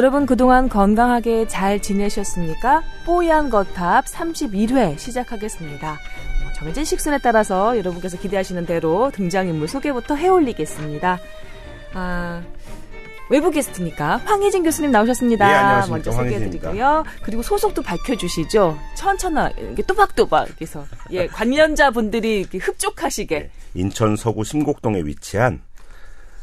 여러분 그동안 건강하게 잘 지내셨습니까? 뽀얀 거탑 31회 시작하겠습니다. 뭐 정해진 식순에 따라서 여러분께서 기대하시는 대로 등장인물 소개부터 해올리겠습니다. 아, 외부 게스트니까 황희진 교수님 나오셨습니다. 네, 안녕하십니까. 먼저 소개해드리고요. 그리고 소속도 밝혀주시죠. 이렇게 또박또박 그래서 예 관련자 분들이 이렇게 흡족하시게 인천 서구 심곡동에 위치한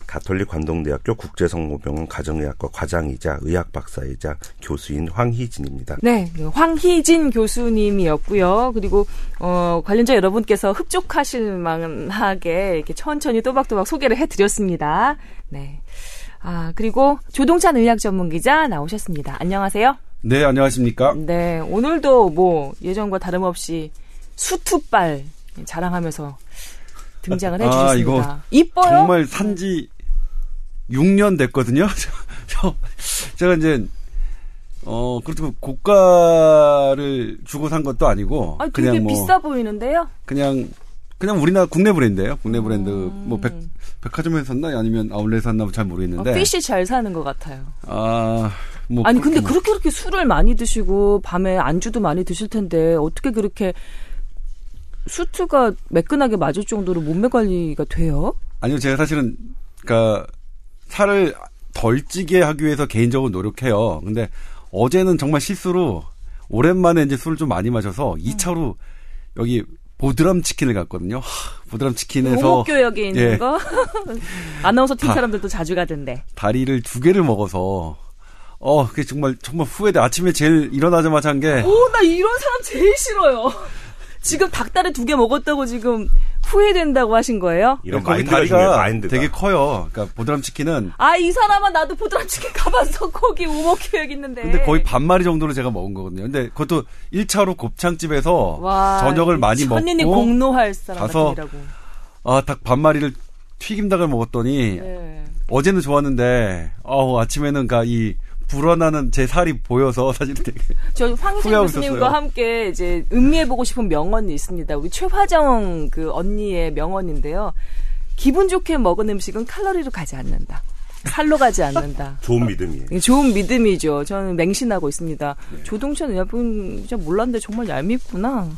가톨릭 관동대학교 국제성모병원 가정의학과 과장이자 의학 박사이자 교수인 황희진입니다. 네, 황희진 교수님이었고요. 그리고 어, 관련자 여러분께서 흡족하실 만하게 이렇게 천천히 또박또박 소개를 해드렸습니다. 네. 아 그리고 조동찬 의학 전문 기자 나오셨습니다. 안녕하세요. 네, 안녕하십니까? 네, 오늘도 뭐 예전과 다름없이 수투빨 자랑하면서 등장을 해주셨습니다. 아, 이거 이뻐요? 정말 산지 6년 됐거든요. 저, 제가 이제 어 그렇다고 고가를 주고 산 것도 아니고 아, 되게 그냥 뭐 비싸 보이는데요. 그냥 그냥 우리나라 국내 브랜드예요. 국내 브랜드 음. 뭐 백, 백화점에서 샀나 아니면 아울렛 샀나 잘 어, 모르겠는데 피쉬 잘 사는 것 같아요. 아 뭐 아니 근데 그렇게 그렇게 술을 많이 드시고 밤에 안주도 많이 드실 텐데 어떻게 그렇게 수트가 매끈하게 맞을 정도로 몸매 관리가 돼요? 아니요 제가 사실은 그러니까 살을 덜 찌게 하기 위해서 개인적으로 노력해요. 근데 어제는 정말 실수로 오랜만에 이제 술을 좀 많이 마셔서 2차로 여기 보드람 치킨을 갔거든요. 하, 보드람 치킨에서 오목교역에 있는 예. 거 아나운서 팀 다. 사람들도 자주 가던데. 다리를 두 개를 먹어서 어 그게 정말 정말 후회돼. 아침에 제일 일어나자마자 한 게 오 나 이런 사람 제일 싫어요. 지금 닭다리 두 개 먹었다고 지금 후회된다고 하신 거예요? 이런 거기 마인드가 중요해요, 다리가 마인드가. 되게 커요. 그러니까 보드람 치킨은 아 이 사람아 나도 보드라치킨 가봤어 거기 오목교역 있는데. 근데 거의 반마리 정도로 제가 먹은 거거든요. 근데 그것도 1차로 곱창집에서 와, 저녁을 많이 천인이 먹고 공노할 사람 가서 같으라고. 아, 닭 반마리를 튀김닭을 먹었더니 네. 어제는 좋았는데 어우 아침에는 가이 불어나는 제 살이 보여서 사실 되게 저 황희진 교수님과 있었어요. 함께 이제 음미해보고 싶은 명언이 있습니다. 우리 최화정 그 언니의 명언인데요. 기분 좋게 먹은 음식은 칼로리로 가지 않는다. 살로 가지 않는다. 좋은 믿음이에요. 이게 좋은 믿음이죠. 저는 맹신하고 있습니다. 조동찬 의학분 진짜 몰랐는데 정말 얄밉구나.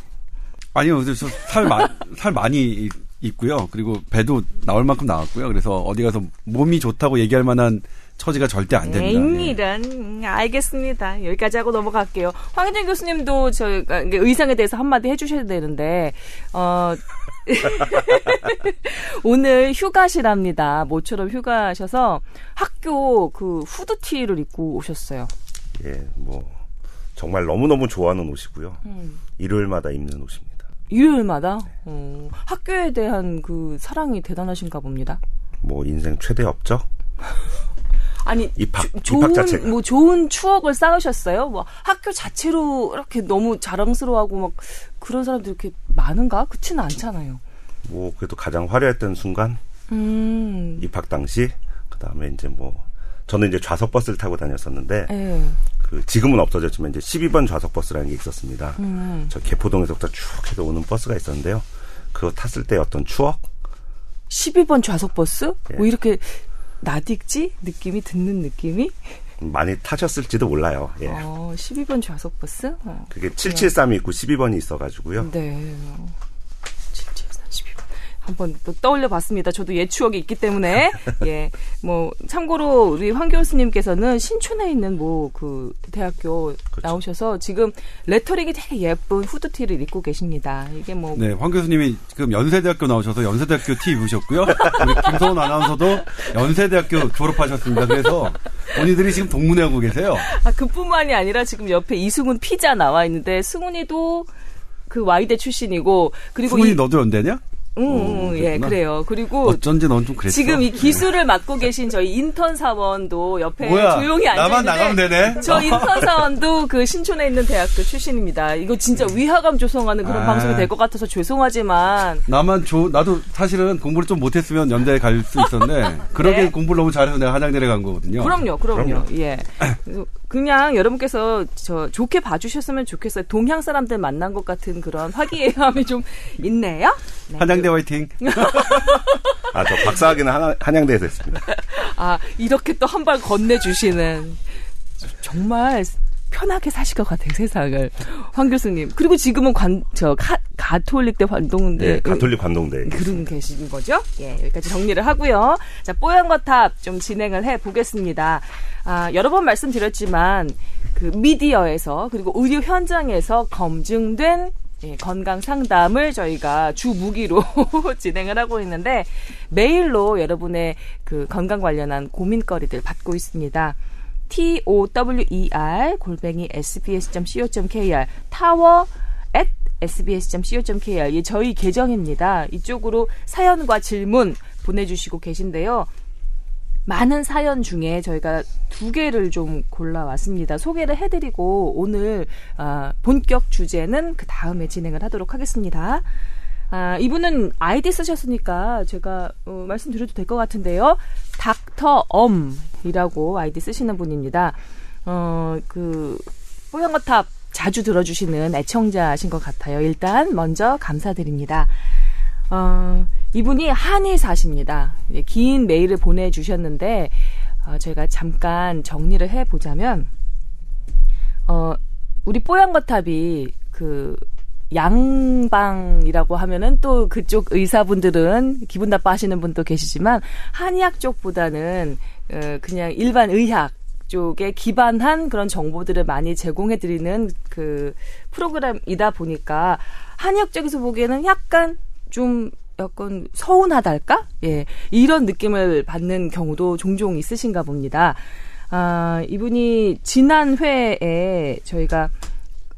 아니요 그래서 살, 마, 살 많이 이- 있고요 그리고 배도 나올 만큼 나왔고요 그래서 어디 가서 몸이 좋다고 얘기할 만한 처지가 절대 안 됩니다. 예. 앵이란 음, 알겠습니다. 여기까지 하고 넘어갈게요. 황희정 교수님도 저희가 이게 의상에 대해서 한마디 해주셔야 되는데 어 오늘 휴가시랍니다. 모처럼 휴가셔서 학교 그 후드티를 입고 오셨어요. 예, 뭐 정말 너무 너무 좋아하는 옷이고요. 음. 일요일마다 입는 옷입니다. 일요일마다 어, 학교에 대한 그 사랑이 대단하신가 봅니다. 뭐 인생 최대 업적 아니 입학 조- 입학 좋은 자체가 뭐 좋은 추억을 쌓으셨어요? 뭐 학교 자체로 이렇게 너무 자랑스러워하고 막 그런 사람들 이렇게 많은가? 그렇지는 않잖아요. 뭐 그래도 가장 화려했던 순간 음. 입학 당시 그다음에 이제 뭐 저는 이제 좌석 버스를 타고 다녔었는데 예. 그 지금은 없어졌지만 이제 12번 좌석 버스라는 게 있었습니다. 음. 저 개포동에서부터 쭉 해서 오는 버스가 있었는데요. 그거 탔을 때 어떤 추억 12번 좌석 버스? 예. 뭐 이렇게 나딕지 느낌이 듣는 느낌이? 많이 타셨을지도 몰라요. 예. 어, 12번 좌석 버스? 어. 그게 773이 있고 12번이 있어가지고요. 네. 77, 32번. 한번 또 떠올려 봤습니다. 저도 옛 추억이 있기 때문에. 예. 뭐, 참고로 우리 황 교수님께서는 신촌에 있는 뭐, 그, 대학교 나오셔서 지금 레터링이 되게 예쁜 후드티를 입고 계십니다. 이게 뭐. 네, 황 교수님이 지금 연세대학교 나오셔서 연세대학교 티 입으셨고요. 우리 김성훈 아나운서도 연세대학교 졸업하셨습니다. 그래서 본인들이 지금 동문회 하고 계세요. 아, 그뿐만이 아니라 지금 옆에 이승훈 피디 나와 있는데, 승훈이도 그 Y대 출신이고, 그리고 승훈이 이, 너도 연대냐? 응, 응, 어, 예. 그래요. 그리고 어쩐지 넌 좀 그랬어. 지금 이 기술을 맡고 계신 저희 인턴 사원도 옆에 뭐야? 조용히 앉아 나만 있는데 나가면 되네? 저 인턴 사원도 그 신촌에 있는 대학교 출신입니다. 이거 진짜 위화감 조성하는 그런 아. 방송이 될 것 같아서 죄송하지만 나만 조, 나도 사실은 공부를 좀 못했으면 연대에 갈 수 있었는데, 그러게 네. 공부를 너무 잘해서 내가 한양대를 간 거거든요. 그럼요, 그럼요. 그럼요. 예. 그냥 여러분께서 저 좋게 봐주셨으면 좋겠어요. 동향 사람들 만난 것 같은 그런 화기애애함이 좀 있네요. 네. 한양대 화이팅. 아, 저 박사학위는 한, 한양대에서 했습니다. 아 이렇게 또 한 발 건네주시는 정말 편하게 사실 것 같아요, 세상을. 황 교수님. 그리고 지금은 관, 저, 가, 가톨릭대 관동대. 예, 가톨릭 관동대. 그런 계신 거죠? 예, 여기까지 정리를 하고요. 자, 뽀얀거탑 좀 진행을 해 보겠습니다. 아, 여러 번 말씀드렸지만, 그 미디어에서, 그리고 의료 현장에서 검증된 예, 건강 상담을 저희가 주 무기로 진행을 하고 있는데 메일로 여러분의 그 건강 관련한 고민거리들 받고 있습니다. T O W E R 골뱅이 sbs.co.kr 타워 at sbs.co.kr 이 저희 계정입니다. 이쪽으로 사연과 질문 보내주시고 계신데요. 많은 사연 중에 저희가 두 개를 좀 골라왔습니다. 소개를 해드리고 오늘 어, 본격 주제는 그 다음에 진행을 하도록 하겠습니다. 아, 이분은 아이디 쓰셨으니까 제가 어, 말씀드려도 될 것 같은데요. 닥터 엄이라고 아이디 쓰시는 분입니다. 어, 그 뽀얀거탑 자주 들어주시는 애청자신 것 같아요. 일단 먼저 감사드립니다. 어, 이분이 한의사십니다. 긴 메일을 보내주셨는데, 어, 저희가 잠깐 정리를 해보자면, 어, 우리 뽀얀거탑이 그, 양방이라고 하면은 또 그쪽 의사분들은 기분 나빠하시는 분도 계시지만 한의학 쪽보다는 어, 그냥 일반 의학 쪽에 기반한 그런 정보들을 많이 제공해드리는 그 프로그램이다 보니까 한의학 쪽에서 보기에는 약간 좀 약간 서운하달까? 예. 이런 느낌을 받는 경우도 종종 있으신가 봅니다. 아, 이분이 지난 회에 저희가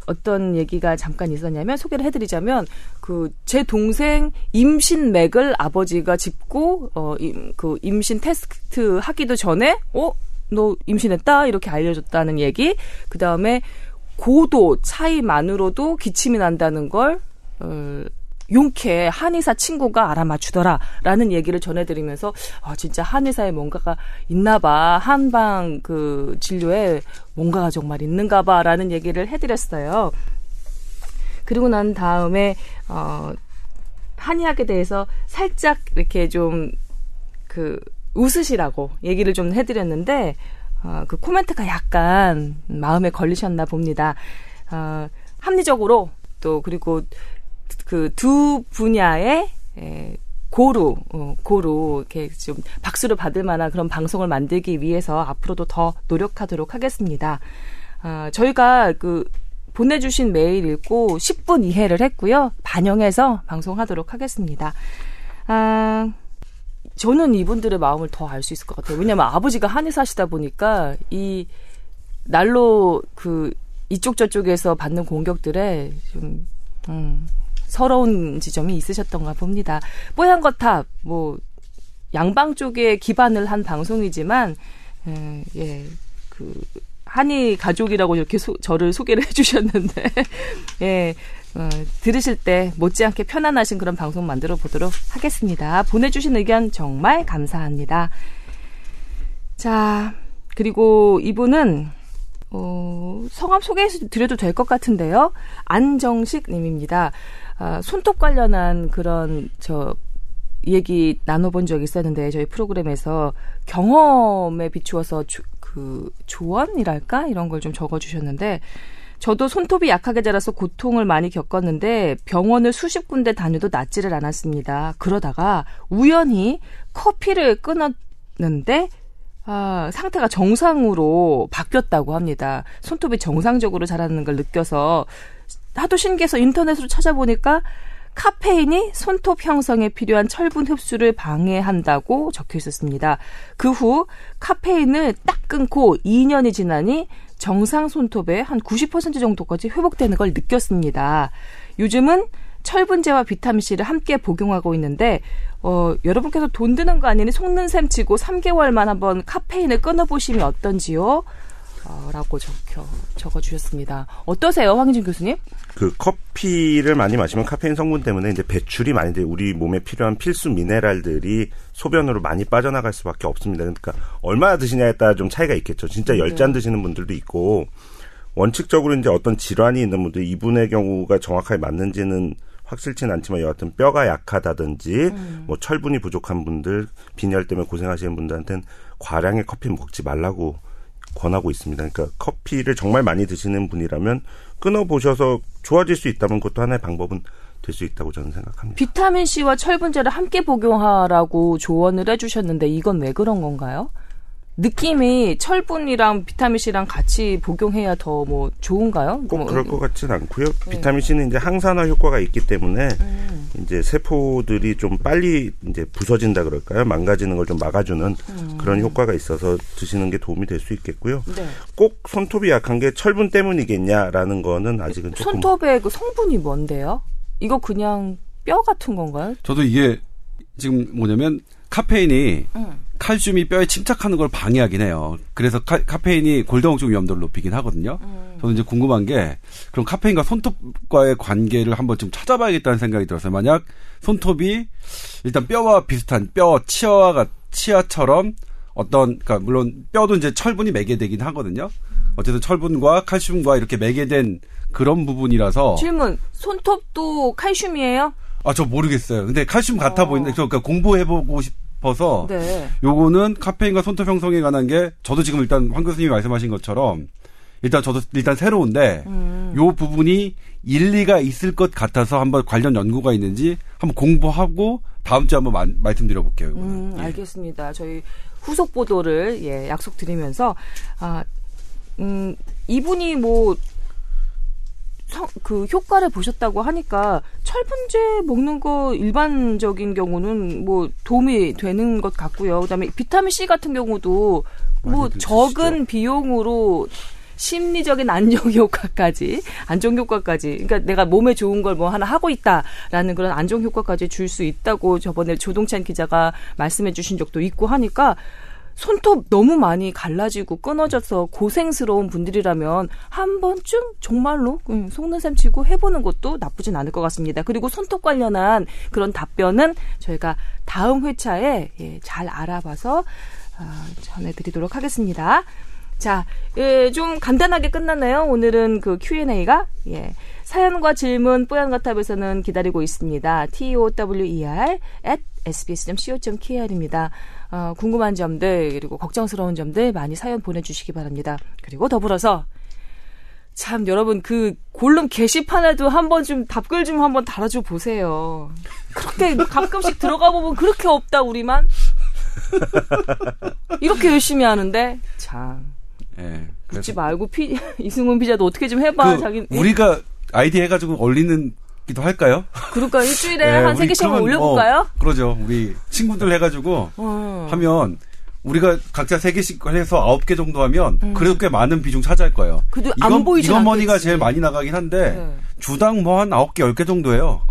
어떤 얘기가 잠깐 있었냐면 소개를 해드리자면 그 제 동생 임신 맥을 아버지가 짚고 어그 임신 테스트 하기도 전에 어 너 임신했다? 이렇게 알려줬다는 얘기. 그 다음에 고도 차이만으로도 기침이 난다는 걸 어, 용케 한의사 친구가 알아맞추더라라는 얘기를 전해드리면서 아 진짜 한의사에 뭔가가 있나봐 한방 그 진료에 뭔가가 정말 있는가봐라는 얘기를 해드렸어요. 그리고 난 다음에 어 한의학에 대해서 살짝 이렇게 좀 그 웃으시라고 얘기를 좀 해드렸는데 어, 그 코멘트가 약간 마음에 걸리셨나 봅니다. 어, 합리적으로 또 그리고 그 두 분야의 에, 고루, 어, 고루, 이렇게 좀 박수를 받을 만한 그런 방송을 만들기 위해서 앞으로도 더 노력하도록 하겠습니다. 아, 저희가 그 보내주신 메일 읽고 10분 이해를 했고요. 반영해서 방송하도록 하겠습니다. 아, 저는 이분들의 마음을 더 알 수 있을 것 같아요. 왜냐면 아버지가 한의사 시다 보니까 이 날로 그 이쪽 저쪽에서 받는 공격들에 좀, 음, 서러운 지점이 있으셨던가 봅니다. 뽀얀 거탑 뭐 양방 쪽에 기반을 한 방송이지만 에, 예, 그 한이 가족이라고 이렇게 소, 저를 소개를 해주셨는데 예. 어, 들으실 때 못지않게 편안하신 그런 방송 만들어 보도록 하겠습니다. 보내주신 의견 정말 감사합니다. 자, 그리고 이분은 어, 성함 소개해 드려도 될 것 같은데요. 안정식 님입니다. 아, 손톱 관련한 그런 저 얘기 나눠본 적이 있었는데 저희 프로그램에서 경험에 비추어서 조, 그 조언이랄까 이런 걸 좀 적어주셨는데 저도 손톱이 약하게 자라서 고통을 많이 겪었는데 병원을 수십 군데 다녀도 낫지를 않았습니다. 그러다가 우연히 커피를 끊었는데 아, 상태가 정상으로 바뀌었다고 합니다. 손톱이 정상적으로 자라는 걸 느껴서 하도 신기해서 인터넷으로 찾아보니까 카페인이 손톱 형성에 필요한 철분 흡수를 방해한다고 적혀 있었습니다. 그 후 카페인을 딱 끊고 2년이 지나니 정상 손톱의 한 90% 정도까지 회복되는 걸 느꼈습니다. 요즘은 철분제와 비타민C를 함께 복용하고 있는데 어, 여러분께서 돈 드는 거 아니니 속는 셈 치고 3개월만 한번 카페인을 끊어보시면 어떤지요? 라고 적혀, 적어주셨습니다. 어떠세요, 황희준 교수님? 그 커피를 많이 마시면 카페인 성분 때문에 이제 배출이 많이 돼 우리 몸에 필요한 필수 미네랄들이 소변으로 많이 빠져나갈 수밖에 없습니다. 그러니까 얼마나 드시냐에 따라 좀 차이가 있겠죠. 진짜 열잔 드시는 분들도 있고 원칙적으로 이제 어떤 질환이 있는 분들 이분의 경우가 정확하게 맞는지는 확실치는 않지만 여하튼 뼈가 약하다든지 음. 뭐 철분이 부족한 분들 빈혈 때문에 고생하시는 분들한테는 과량의 커피 먹지 말라고 권하고 있습니다. 그러니까 커피를 정말 많이 드시는 분이라면 끊어 보셔서 좋아질 수 있다면 그것도 하나의 방법은 될 수 있다고 저는 생각합니다. 비타민 C와 철분제를 함께 복용하라고 조언을 해주셨는데 이건 왜 그런 건가요? 느낌이 철분이랑 비타민 C랑 같이 복용해야 더 뭐 좋은가요? 꼭 뭐, 그럴 것 같진 않고요. 비타민 C는 이제 항산화 효과가 있기 때문에 음. 이제 세포들이 좀 빨리 이제 부서진다 그럴까요? 망가지는 걸 좀 막아주는 음. 그런 효과가 있어서 드시는 게 도움이 될 수 있겠고요. 네. 꼭 손톱이 약한 게 철분 때문이겠냐라는 거는 아직은 조금 손톱의 그 성분이 뭔데요? 이거 그냥 뼈 같은 건가요? 저도 이게 지금 뭐냐면 카페인이 응. 칼슘이 뼈에 침착하는 걸 방해하긴 해요. 그래서 카, 페인이 골다공증 위험도를 높이긴 하거든요. 저는 이제 궁금한 게 그럼 카페인과 손톱과의 관계를 한번 좀 찾아봐야겠다는 생각이 들었어요. 만약 손톱이 일단 뼈와 비슷한 뼈 치아와 치아처럼 어떤 그러니까 물론 뼈도 이제 철분이 매개되긴 하거든요. 어쨌든 철분과 칼슘과 이렇게 매개된 그런 부분이라서 질문. 손톱도 칼슘이에요? 아 저 모르겠어요. 근데 칼슘 같아 어. 보이는데 그러니까 공부해보고 싶 어서 네. 요거는 카페인과 손톱 형성에 관한 게 저도 지금 일단 황 교수님이 말씀하신 것처럼 일단 저도 일단 새로운데 음. 요 부분이 일리가 있을 것 같아서 한번 관련 연구가 있는지 한번 공부하고 다음 주에 한번 마- 말씀드려 볼게요. 음, 예. 알겠습니다. 저희 후속 보도를 예, 약속드리면서 아, 음, 이분이 뭐 성, 그 효과를 보셨다고 하니까 철분제 먹는 거 일반적인 경우는 뭐 도움이 되는 것 같고요. 그다음에 비타민 C 같은 경우도 뭐 적은 비용으로 심리적인 안정 효과까지 안정 효과까지 그러니까 내가 몸에 좋은 걸 뭐 하나 하고 있다라는 그런 안정 효과까지 줄 수 있다고 저번에 조동찬 기자가 말씀해 주신 적도 있고 하니까 손톱 너무 많이 갈라지고 끊어져서 고생스러운 분들이라면 한 번쯤 정말로 음, 속는 셈 치고 해보는 것도 나쁘진 않을 것 같습니다. 그리고 손톱 관련한 그런 답변은 저희가 다음 회차에 예, 잘 알아봐서 아, 전해드리도록 하겠습니다. 자, 예, 좀 간단하게 끝났나요? 오늘은 그 Q&A가 예. 사연과 질문 뽀얀거탑에서는 기다리고 있습니다. tower at sbs.co.kr입니다. 어, 궁금한 점들 그리고 걱정스러운 점들 많이 사연 보내주시기 바랍니다. 그리고 더불어서 참 여러분 그 골룸 게시판에도 한번 좀 답글 좀 한번 달아줘 보세요. 그렇게 가끔씩 들어가 보면 그렇게 없다 우리만 이렇게 열심히 하는데 참 예. 묻지 그래서 말고 피, 이승훈 피자도 어떻게 좀 해봐 그 자기 우리가 아이디 해가지고 올리는 기도 할까요? 그러니까 일주일에 예, 한세 우리 개씩 올려볼까요? 뭐, 그러죠. 우리 친구들 해가지고 어. 하면 우리가 각자 세 개씩 해서 아홉 개 정도 하면 그래도 꽤 많은 비중 차지할 거예요. 음. 그래도 안 보이진 이건 머니가. 제일 많이 나가긴 한데 네. 주당 뭐 한 아홉 개, 열 개 정도예요.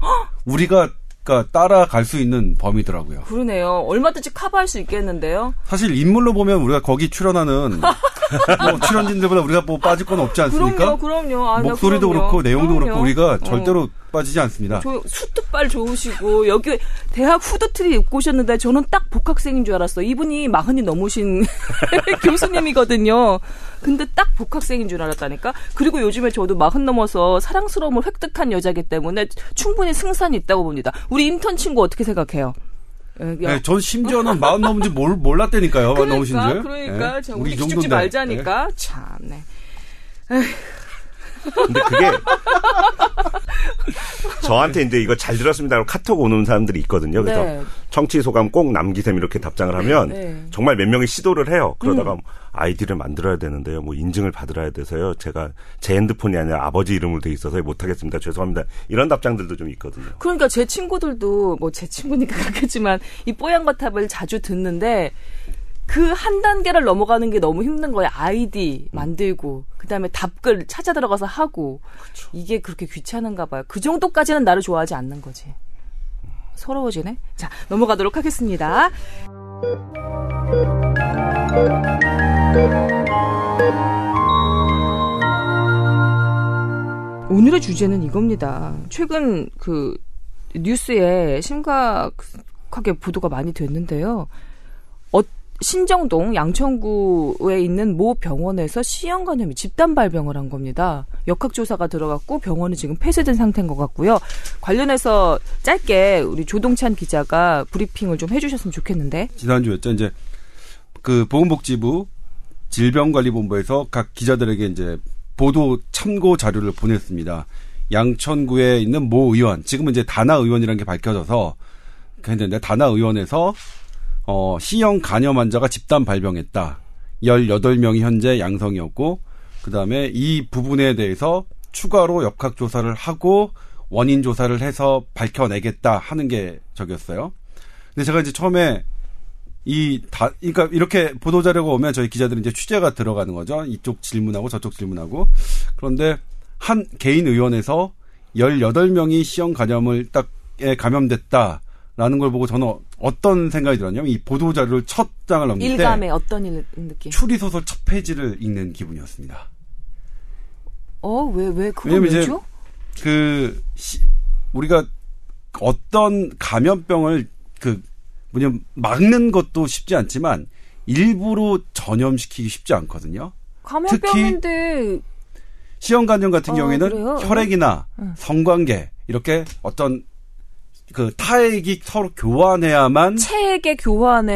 우리가 그러니까 따라갈 수 있는 범위더라고요. 그러네요. 얼마든지 커버할 수 있겠는데요. 사실 인물로 보면 우리가 거기 출연하는 뭐 출연진들보다 우리가 뭐 빠질 건 없지 않습니까? 그럼요, 그럼요. 아, 나 목소리도 그럼요. 그렇고 내용도 그렇고 그럼요. 우리가 어. 절대로 빠지지 않습니다. 저 수트빨 좋으시고 여기 대학 후드트리 입고 오셨는데 저는 딱 복학생인 줄 알았어. 이분이 마흔이 넘으신 교수님이거든요. 근데 딱 복학생인 줄 알았다니까. 그리고 요즘에 저도 마흔 넘어서 사랑스러움을 획득한 여자기 때문에 충분히 승산이 있다고 봅니다. 우리 인턴 친구 어떻게 생각해요? 에, 야, 네, 전 심지어는 마흔 넘은지 몰, 몰랐다니까요. 마흔 넘으신 줄. 그러니까, 그러니까 네, 자, 우리 정도인데. 말자니까 참. 네. 근데 그게 저한테 이제 이거 잘 들었습니다라고 카톡 오는 사람들이 있거든요. 그래서 네. 청취 소감 꼭 남기셈 이렇게 답장을 하면 네. 정말 몇 명이 시도를 해요. 그러다가 아이디를 만들어야 되는데요. 뭐 인증을 받으라야 돼서요. 제가 제 핸드폰이 아니라 아버지 이름으로 돼 있어서 못 하겠습니다. 죄송합니다. 이런 답장들도 좀 있거든요. 그러니까 제 친구들도 뭐 제 친구니까 그렇겠지만 이 뽀얀 거탑을 자주 듣는데 그 한 단계를 넘어가는 게 너무 힘든 거예요. 아이디 만들고 그다음에 답글 찾아 들어가서 하고 이게 그렇게 귀찮은가 봐요. 그 정도까지는 나를 좋아하지 않는 거지. 서러워지네. 자 넘어가도록 하겠습니다. 오늘의 주제는 이겁니다. 최근 그 뉴스에 심각하게 보도가 많이 됐는데요. 어, 신정동 양천구에 있는 모 병원에서 C형 간염이 집단 발병을 한 겁니다. 역학조사가 들어갔고 병원은 지금 폐쇄된 상태인 것 같고요. 관련해서 짧게 우리 조동찬 기자가 브리핑을 좀 해주셨으면 좋겠는데. 지난주였죠. 이제 그 보건복지부 질병관리본부에서 각 기자들에게 이제 보도 참고 자료를 보냈습니다. 양천구에 있는 모 의원, 지금은 이제 다나 의원이라는 게 밝혀져서 했는데 다나 의원에서 어, C형 간염 환자가 집단 발병했다. 18명이 현재 양성이었고 그다음에 이 부분에 대해서 추가로 역학 조사를 하고 원인 조사를 해서 밝혀내겠다 하는 게 저기였어요. 근데 제가 이제 처음에 이 다, 그러니까 이렇게 보도 자료가 오면 저희 기자들은 이제 취재가 들어가는 거죠. 이쪽 질문하고 저쪽 질문하고. 그런데 한 개인 의원에서 18명이 시형 간염을 딱 에 감염됐다 라는 걸 보고 저는 어떤 생각이 들었냐면 이 보도 자료를 첫 장을 넘길 때 일감에 어떤 일, 느낌? 추리 소설 첫 페이지를 읽는 기분이었습니다. 어, 왜, 왜, 이제 왜죠? 그 시, 우리가 어떤 감염병을 그 뭐냐 막는 것도 쉽지 않지만 일부러 전염시키기 쉽지 않거든요. 감염병인데, C형 간염 같은 어, 경우에는 그래요? 혈액이나 응. 성관계 이렇게 어떤 그 타액이 서로 교환해야만 체액의 교환에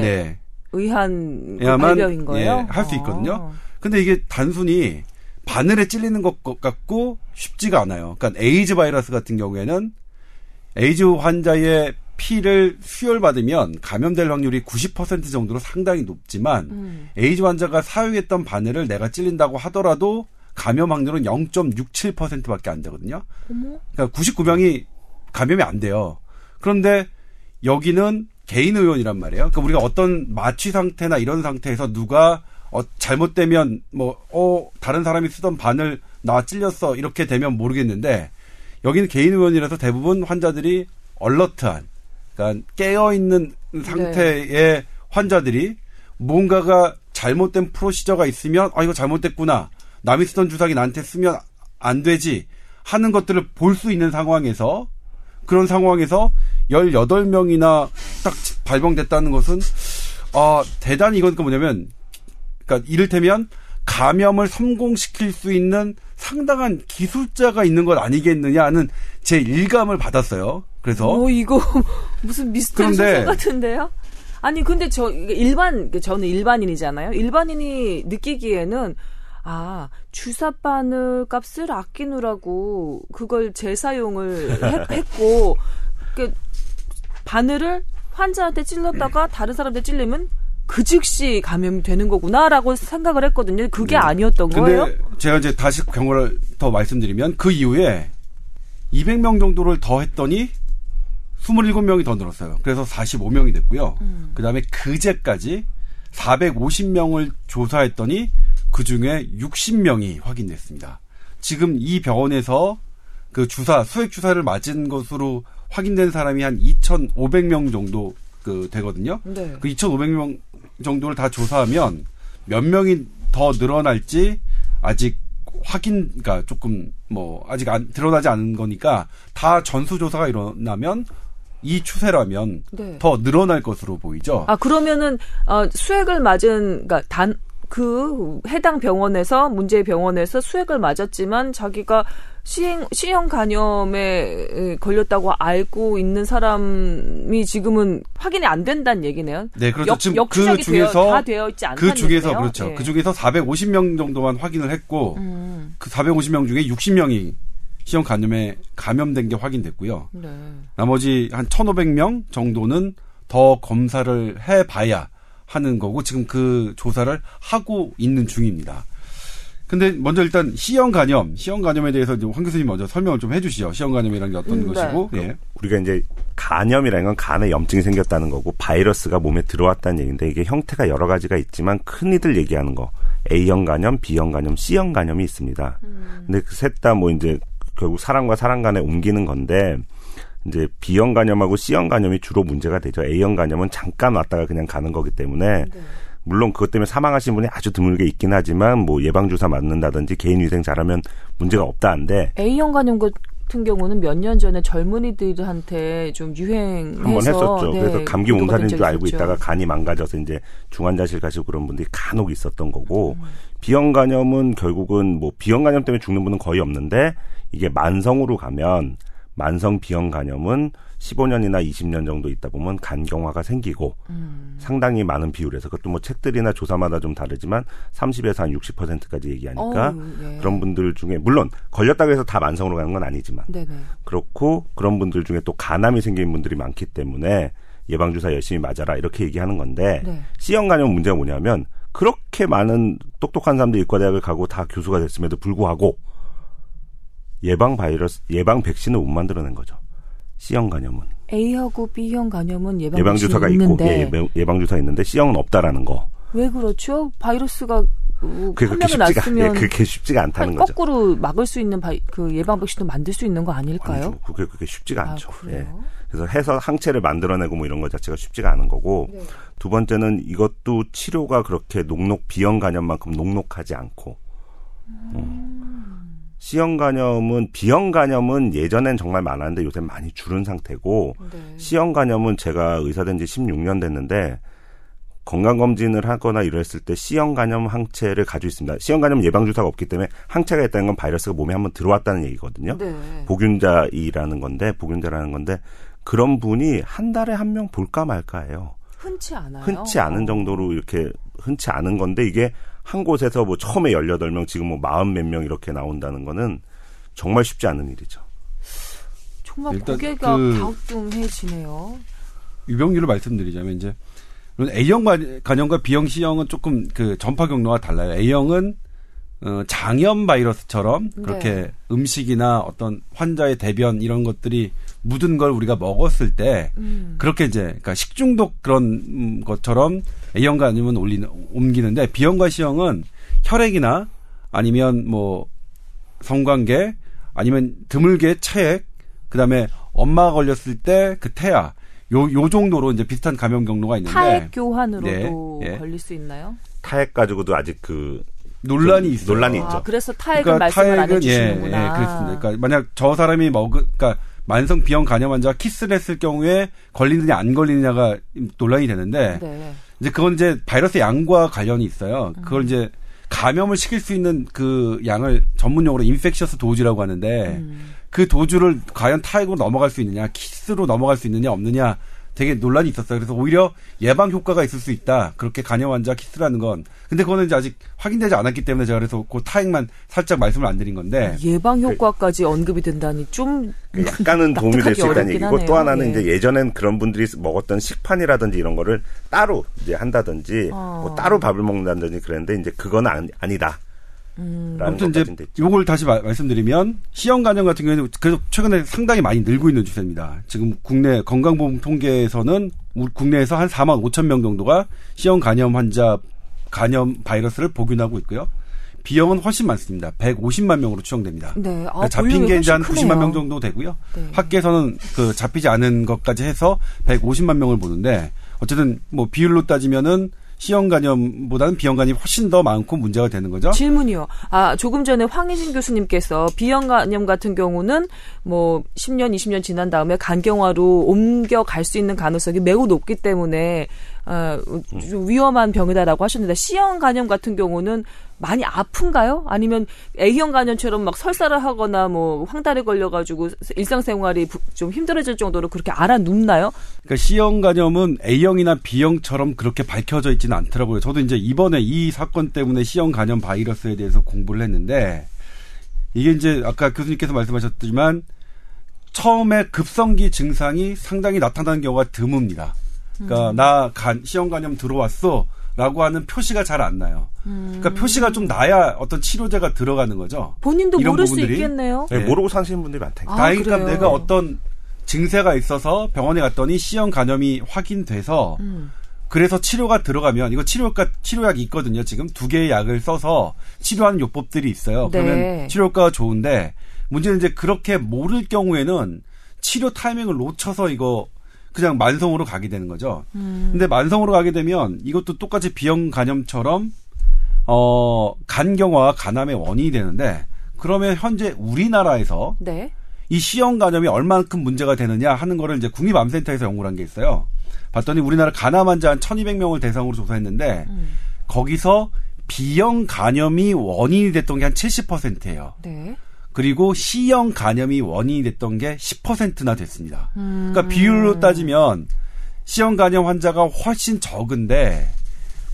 네. 의한 그 발병인 거예요? 예, 할수 있거든요. 아. 근데 이게 단순히 바늘에 찔리는 것 같고 쉽지가 않아요. 그러니까 에이즈 바이러스 같은 경우에는 에이즈 환자의 피를 수혈받으면 감염될 확률이 90% 정도로 상당히 높지만 음. 에이즈 환자가 사용했던 바늘을 내가 찔린다고 하더라도 감염 확률은 0.67%밖에 안 되거든요. 어머? 그러니까 99명이 감염이 안 돼요. 그런데 여기는 개인 의원이란 말이에요. 그러니까 우리가 어떤 마취 상태나 이런 상태에서 누가 어, 잘못되면 뭐, 어, 다른 사람이 쓰던 바늘 나 찔렸어. 이렇게 되면 모르겠는데 여기는 개인 의원이라서 대부분 환자들이 얼러트한, 그러니까 깨어 있는 상태의 환자들이 뭔가가 잘못된 프로시저가 있으면 아, 이거 잘못됐구나. 남이 쓰던 주사기 나한테 쓰면 안 되지. 하는 것들을 볼 수 있는 상황에서 그런 상황에서 18명이나 딱 발병됐다는 것은 아, 대단히 이건 그 뭐냐면 그러니까 이를테면 감염을 성공시킬 수 있는 상당한 기술자가 있는 것 아니겠느냐는 제 일감을 받았어요. 그래서 어, 이거 무슨 미스터리 소설 같은데요? 아니, 근데 저, 일반, 저는 일반인이잖아요. 일반인이 느끼기에는, 아, 주사 바늘 값을 아끼느라고 그걸 재사용을 했, 했고, 그, 바늘을 환자한테 찔렀다가 다른 사람한테 찔리면 그 즉시 감염이 되는 거구나라고 생각을 했거든요. 그게 아니었던 거예요? 근데 제가 이제 다시 경우를 더 말씀드리면 그 이후에 200명 정도를 더 했더니 27명이 더 늘었어요. 그래서 45명이 됐고요. 음. 그 다음에 그제까지 450명을 조사했더니 그 중에 60명이 확인됐습니다. 지금 이 병원에서 그 주사, 수액 주사를 맞은 것으로 확인된 사람이 한 2,500명 정도 그 되거든요. 네. 그 2,500명 정도를 다 조사하면 몇 명이 더 늘어날지 아직 확인, 그러니까 조금 뭐 아직 안, 드러나지 않은 거니까 다 전수조사가 일어나면 이 추세라면 네. 더 늘어날 것으로 보이죠. 아 그러면은 어, 수액을 맞은 그러니까 단 그 해당 병원에서 문제의 병원에서 수액을 맞았지만 자기가 시행 시형 간염에 에, 걸렸다고 알고 있는 사람이 지금은 확인이 안 된다는 얘기네요. 네, 그렇죠. 역, 지금 역추적이 그 중에서 되어, 다 되어 있지 않다는 그 중에서 얘기네요. 그렇죠. 예. 그 중에서 450명 정도만 확인을 했고 음, 그 450명 중에 60명이 시형 간염에 감염된 게 확인됐고요. 네. 나머지 한 1,500명 정도는 더 검사를 해봐야 하는 거고 지금 그 조사를 하고 있는 중입니다. 근데 먼저 일단 C형 간염, C형 간염에 대해서 황 교수님 먼저 설명을 좀 해주시죠. C형 간염이라는 게 어떤 음, 네. 것이고, 예. 우리가 이제 간염이라는 건 간에 염증이 생겼다는 거고 바이러스가 몸에 들어왔다는 얘기인데 이게 형태가 여러 가지가 있지만 흔히들 얘기하는 거 A형 간염, B형 간염, C형 간염이 있습니다. 근데 그 셋 다 뭐 이제 결국 사람과 사람 간에 옮기는 건데 이제 B형 간염하고 C형 간염이 주로 문제가 되죠. A형 간염은 잠깐 왔다가 그냥 가는 거기 때문에 물론 그것 때문에 사망하신 분이 아주 드물게 있긴 하지만 뭐 예방 주사 맞는다든지 개인 위생 잘하면 문제가 없다는데 A형 간염 같은 경우는 몇 년 전에 젊은이들한테 좀 유행해서 한번 했었죠. 네, 그래서 감기 몸살인 된줄 알고 있었죠. 있다가 간이 망가져서 이제 중환자실 가시고 그런 분들이 간혹 있었던 거고 음. 비형 간염은 결국은 뭐 비형 간염 때문에 죽는 분은 거의 없는데 이게 만성으로 가면 만성 비형 간염은 15년이나 20년 정도 있다 보면 간경화가 생기고 음. 상당히 많은 비율에서 그것도 뭐 책들이나 조사마다 좀 다르지만 30에서 한 60%까지 얘기하니까 어우, 예. 그런 분들 중에 물론 걸렸다고 해서 다 만성으로 가는 건 아니지만 네네. 그렇고 그런 분들 중에 또 간암이 생긴 분들이 많기 때문에 예방 주사 열심히 맞아라 이렇게 얘기하는 건데 네. C형 간염 문제가 뭐냐면 그렇게 많은 똑똑한 사람들이 의과대학을 가고 다 교수가 됐음에도 불구하고 예방 바이러스 예방 백신을 못 만들어낸 거죠. C형 간염은 A하고 B형 간염은 예방, 예방 주사가 있고 있는데 예, 예방 주사 있는데 C형은 없다라는 거. 왜 그렇죠? 바이러스가 어, 그게 한 그렇게 쉽지가 예, 그렇게 쉽지가 않다는 거죠. 거꾸로 막을 수 있는 바이, 그 예방 백신도 만들 수 있는 거 아닐까요? 아니죠. 그게 그게 쉽지가 아, 않죠. 예. 그래요? 그래서 해서 항체를 만들어내고 뭐 이런 것 자체가 쉽지가 않은 거고 네. 두 번째는 이것도 치료가 그렇게 녹록 비형 간염만큼 녹록하지 않고 음. C형 간염은 비형 간염은 예전엔 정말 많았는데 요새 많이 줄은 상태고 네. C형 간염은 제가 의사된 지 16년 됐는데 건강검진을 하거나 이랬을 때 C형 간염 항체를 가지고 있습니다. C형 간염 예방 주사가 없기 때문에 항체가 있다는 건 바이러스가 몸에 한번 들어왔다는 얘기거든요. 네. 복균자이라는 건데 복균자라는 건데 그런 분이 한 달에 한 명 볼까 말까예요. 흔치 않아요. 흔치 않은 어. 정도로 이렇게 흔치 않은 건데 이게 한 곳에서 뭐 처음에 18명 지금 뭐40몇명 이렇게 나온다는 거는 정말 쉽지 않은 일이죠. 정말 고개가 그- 갸우뚱해지네요. 유병률을 말씀드리자면 이제 물론 A형 간- 간염과 B형 C형은 조금 그 전파 경로가 달라요. A형은 어, 장염 바이러스처럼 그렇게 네. 음식이나 어떤 환자의 대변 이런 것들이 묻은 걸 우리가 먹었을 때 음. 그렇게 이제 그러니까 식중독 그런 음, 것처럼 A형 간염은 올리는 옮기는데 B형과 C형은 혈액이나 아니면 뭐 성관계 아니면 드물게 체액 그다음에 엄마가 걸렸을 때 그 태아 요, 요 정도로 이제 비슷한 감염 경로가 있는데 타액 교환으로도 네, 예. 걸릴 수 있나요? 타액 가지고도 아직 그 논란이 좀 있어요. 논란이 아, 있죠. 그래서 타액은 말씀을 안 타액은 해주시는구나. 예, 예, 그렇습니다. 그러니까 만약 저 사람이 먹은 그러니까 만성 B형 간염 환자가 키스를 했을 경우에 걸리느냐 안 걸리느냐가 논란이 되는데 네. 이제 그건 이제 바이러스 양과 관련이 있어요. 그걸 이제 감염을 시킬 수 있는 그 양을 전문용어로 infectious dose라고 하는데 음. 그 dose를 과연 타액으로 넘어갈 수 있느냐, 키스로 넘어갈 수 있느냐 없느냐 되게 논란이 있었어요. 그래서 오히려 예방 효과가 있을 수 있다. 그렇게 간염 환자 키스라는 건. 근데 그거는 이제 아직 확인되지 않았기 때문에 제가 그래서 그 타액만 살짝 말씀을 안 드린 건데. 예방 효과까지 언급이 된다니 좀 약간은 도움이 될 수 있다는 얘기고 하네요. 또 하나는 예. 이제 예전엔 그런 분들이 먹었던 식판이라든지 이런 거를 따로 이제 한다든지 어. 뭐 따로 밥을 먹는다든지 그랬는데 이제 그건 아니, 아니다. 음. 아무튼 이제. 요걸 다시 마- 말씀드리면 C형 간염 같은 경우에는 그래도 최근에 상당히 많이 늘고 있는 추세입니다. 지금 국내 건강보험 통계에서는 우리 국내에서 한 4만 5천 명 정도가 C형 간염 환자 간염 바이러스를 복균하고 있고요. B형은 훨씬 많습니다. 150만 명으로 추정됩니다. 네. 아, 그러니까 잡힌 볼륨이 게 이제 한 훨씬 90만 크네요. 명 정도 되고요. 네. 학계에서는 그 잡히지 않은 것까지 해서 150만 명을 보는데 어쨌든 뭐 비율로 따지면은 C형 간염보다는 B형 간염이 훨씬 더 많고 문제가 되는 거죠. 질문이요. 아, 조금 전에 황희진 교수님께서 비형 간염 같은 경우는 뭐 10년, 20년 지난 다음에 간경화로 옮겨갈 수 있는 가능성이 매우 높기 때문에 어, 좀 위험한 병이다라고 하셨는데 C형 간염 같은 경우는 많이 아픈가요? 아니면 A형 간염처럼 막 설사를 하거나 뭐 황달에 걸려가지고 일상생활이 부- 좀 힘들어질 정도로 그렇게 알아 눕나요? 그러니까 C형 간염은 A형이나 B형처럼 그렇게 밝혀져 있지는 않더라고요. 저도 이제 이번에 이 사건 때문에 C형 간염 바이러스에 대해서 공부를 했는데 이게 이제 아까 교수님께서 말씀하셨지만 처음에 급성기 증상이 상당히 나타나는 경우가 드뭅니다. 그러니까 나 간, 간염 들어왔어. 라고 하는 표시가 잘 안 나요. 그러니까 표시가 좀 나야 어떤 치료제가 들어가는 거죠. 본인도 이런 모를 수 부분들이? 있겠네요. 네, 네. 모르고 사시는 분들이 많다니까. 아, 다행이니까 그래요? 내가 어떤 증세가 있어서 병원에 갔더니 C형 간염이 확인돼서 음. 그래서 치료가 들어가면 이거 치료가 치료약이 있거든요. 지금 두 개의 약을 써서 치료하는 요법들이 있어요. 네. 그러면 치료 효과가 좋은데 문제는 이제 그렇게 모를 경우에는 치료 타이밍을 놓쳐서 이거 그냥 만성으로 가게 되는 거죠. 음. 근데 만성으로 가게 되면 이것도 똑같이 비형 간염처럼 어 간경화와 간암의 원인이 되는데 그러면 현재 우리나라에서 네. 이 C형 간염이 얼만큼 문제가 되느냐 하는 거를 이제 국립암센터에서 연구를 한 게 있어요. 봤더니 우리나라 간암 환자 한 1200명을 대상으로 조사했는데 음. 거기서 B형 간염이 원인이 됐던 게 한 70%예요. 네. 그리고 C형 간염이 원인이 됐던 게 10%나 됐습니다. 음. 그러니까 비율로 따지면 C형 간염 환자가 훨씬 적은데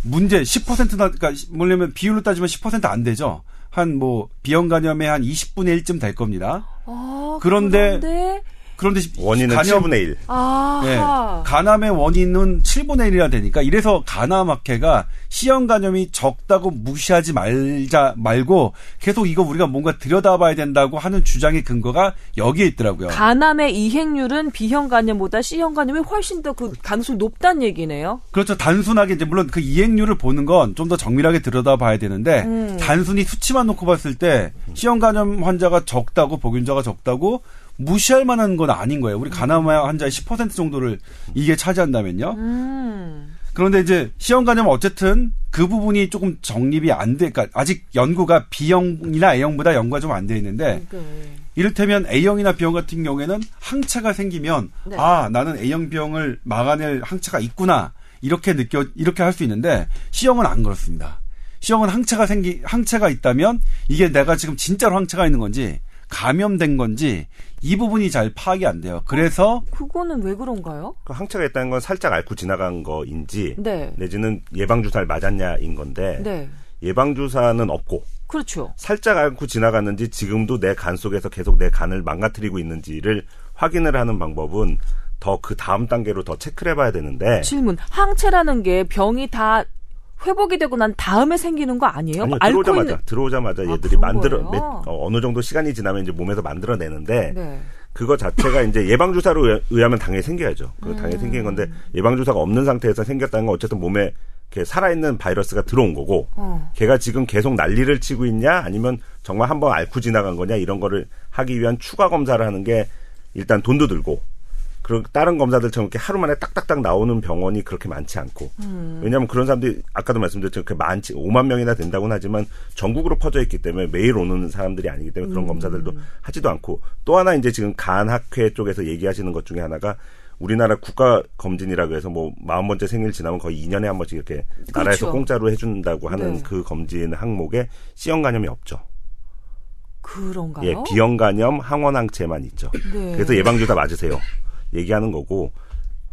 문제 10%나 그러니까 뭐냐면 비율로 따지면 10%안 되죠. 한뭐 B형 간염의 한 20분의 1쯤 될 겁니다. 아, 그런데 그런데 그런데 원인은 간염- 7분의 1. 아, 예, 간암의 원인은 7분의 1이라 되니까 이래서 간암학회가 C형 간염이 적다고 무시하지 말자 말고 계속 이거 우리가 뭔가 들여다봐야 된다고 하는 주장의 근거가 여기에 있더라고요. 간암의 이행률은 B형 간염보다 C형 간염이 훨씬 더 그 가능성이 높다는 얘기네요. 그렇죠. 단순하게 이제 물론 그 이행률을 보는 건 좀 더 정밀하게 들여다봐야 되는데 음. 단순히 수치만 놓고 봤을 때 C형 간염 환자가 적다고 복균자가 적다고 무시할 만한 건 아닌 거예요. 우리 간암 환자의 10% 정도를 이게 차지한다면요. 음. 그런데 이제 C형 간염은 어쨌든 그 부분이 조금 정립이 안 돼, 그러니까 아직 연구가 B형이나 A형보다 연구가 좀 안 돼 있는데 이를테면 A형이나 B형 같은 경우에는 항체가 생기면 네. 아 나는 A형 B형을 막아낼 항체가 있구나 이렇게 느껴 이렇게 할 수 있는데 C형은 안 그렇습니다. C형은 항체가 생기 항체가 있다면 이게 내가 지금 진짜로 항체가 있는 건지 감염된 건지 이 부분이 잘 파악이 안 돼요. 그래서 그거는 왜 그런가요? 그 항체가 있다는 건 살짝 앓고 지나간 거인지 네. 내지는 예방 주사를 맞았냐인 건데 네. 예방 주사는 없고 그렇죠. 살짝 앓고 지나갔는지 지금도 내 간 속에서 계속 내 간을 망가뜨리고 있는지를 확인을 하는 방법은 더 그 다음 단계로 더 체크를 해봐야 되는데 질문. 항체라는 게 병이 다 회복이 되고 난 다음에 생기는 거 아니에요? 아니요 들어오자마자 있는- 들어오자마자 아, 얘들이 그런 만들어? 몇- 어, 어느 정도 시간이 지나면 이제 몸에서 만들어내는데 네. 그거 자체가 이제 예방 주사로 의- 의하면 당연히 생겨야죠. 그 음. 당연히 생기는 건데 예방 주사가 없는 상태에서 생겼다는 건 어쨌든 몸에 이렇게 살아있는 바이러스가 들어온 거고 어. 걔가 지금 계속 난리를 치고 있냐 아니면 정말 한번 앓고 지나간 거냐 이런 거를 하기 위한 추가 검사를 하는 게 일단 돈도 들고 그리고 다른 검사들처럼 이렇게 하루 만에 딱딱딱 나오는 병원이 그렇게 많지 않고 왜냐하면 그런 사람들이 아까도 말씀드렸지만 그 많지 5만 명이나 된다고는 하지만 전국으로 퍼져 있기 때문에 매일 오는 사람들이 아니기 때문에 그런 검사들도 하지도 않고 또 하나 이제 지금 간학회 쪽에서 얘기하시는 것 중에 하나가 우리나라 국가 검진이라고 해서 뭐 마흔 번째 생일 지나면 거의 2년에 한 번씩 이렇게 나라에서 그렇죠. 공짜로 해준다고 하는 네. 그 검진 항목에 C형 간염이 없죠. 그런가요? 예, B형 간염 항원 항체만 있죠. 네. 그래서 예방주사 맞으세요. 얘기하는 거고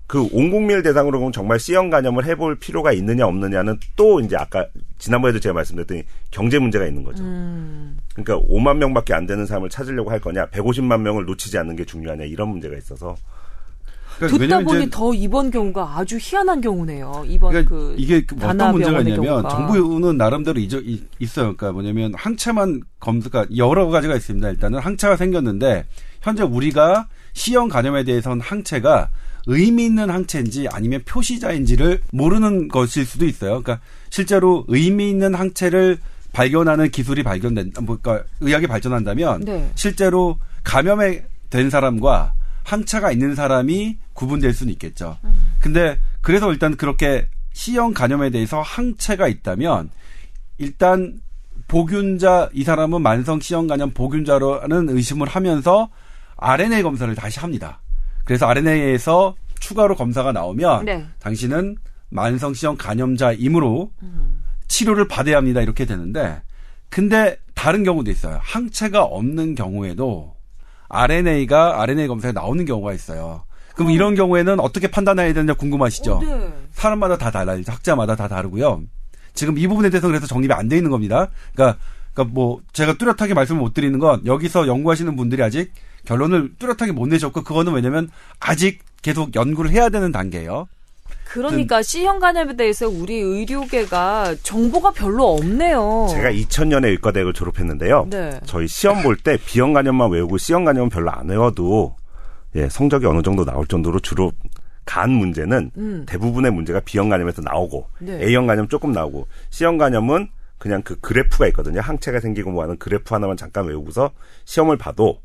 그 온 국민을 대상으로 보면 정말 C형 간염을 해볼 필요가 있느냐 없느냐는 또 이제 아까 지난번에도 제가 말씀드렸더니 경제 문제가 있는 거죠. 음. 그러니까 5만 명밖에 안 되는 사람을 찾으려고 할 거냐, 150만 명을 놓치지 않는 게 중요하냐 이런 문제가 있어서 그러니까 듣다 보니 이제 더 이번 경우가 아주 희한한 경우네요. 이번 그러니까 그 이게 그 어떤 문제가 있냐면 경우가. 정부는 나름대로 이저, 이- 있어요. 그러니까 뭐냐면 항체만 검사가 여러 가지가 있습니다. 일단은 항체가 생겼는데 현재 우리가 C형 간염에 대해서는 항체가 의미 있는 항체인지 아니면 표시자인지를 모르는 것일 수도 있어요. 그러니까 실제로 의미 있는 항체를 발견하는 기술이 발견된, 뭐, 그러니까 의학이 발전한다면 네. 실제로 감염에 된 사람과 항체가 있는 사람이 구분될 수는 있겠죠. 근데 그래서 일단 그렇게 C형 간염에 대해서 항체가 있다면 일단 보균자 이 사람은 만성 C형 간염 보균자라는 의심을 하면서 RNA 검사를 다시 합니다. 그래서 RNA에서 추가로 검사가 나오면 네. 당신은 만성 C형 간염자이므로 치료를 받아야 합니다. 이렇게 되는데 근데 다른 경우도 있어요. 항체가 없는 경우에도 RNA가 RNA 검사에 나오는 경우가 있어요. 그럼 이런 경우에는 어떻게 판단해야 되는지 궁금하시죠? 어, 네. 사람마다 다 달라요. 학자마다 다 다르고요. 지금 이 부분에 대해서 그래서 정립이 안 돼 있는 겁니다. 그러니까, 그러니까 뭐 제가 뚜렷하게 말씀을 못 드리는 건 여기서 연구하시는 분들이 아직 결론을 뚜렷하게 못 내셨고 그거는 왜냐면 아직 계속 연구를 해야 되는 단계예요. 그러니까 C형 간염에 대해서 우리 의료계가 정보가 별로 없네요. 제가 2000년에 의과대학을 졸업했는데요. 네. 저희 시험 볼 때 B형 간염만 외우고 C형 간염은 별로 안 외워도 예, 성적이 어느 정도 나올 정도로 주로 간 문제는 음. 대부분의 문제가 B형 간염에서 나오고 네. A형 간염 조금 나오고 C형 간염은 그냥 그 그래프가 있거든요. 항체가 생기고 뭐 하는 그래프 하나만 잠깐 외우고서 시험을 봐도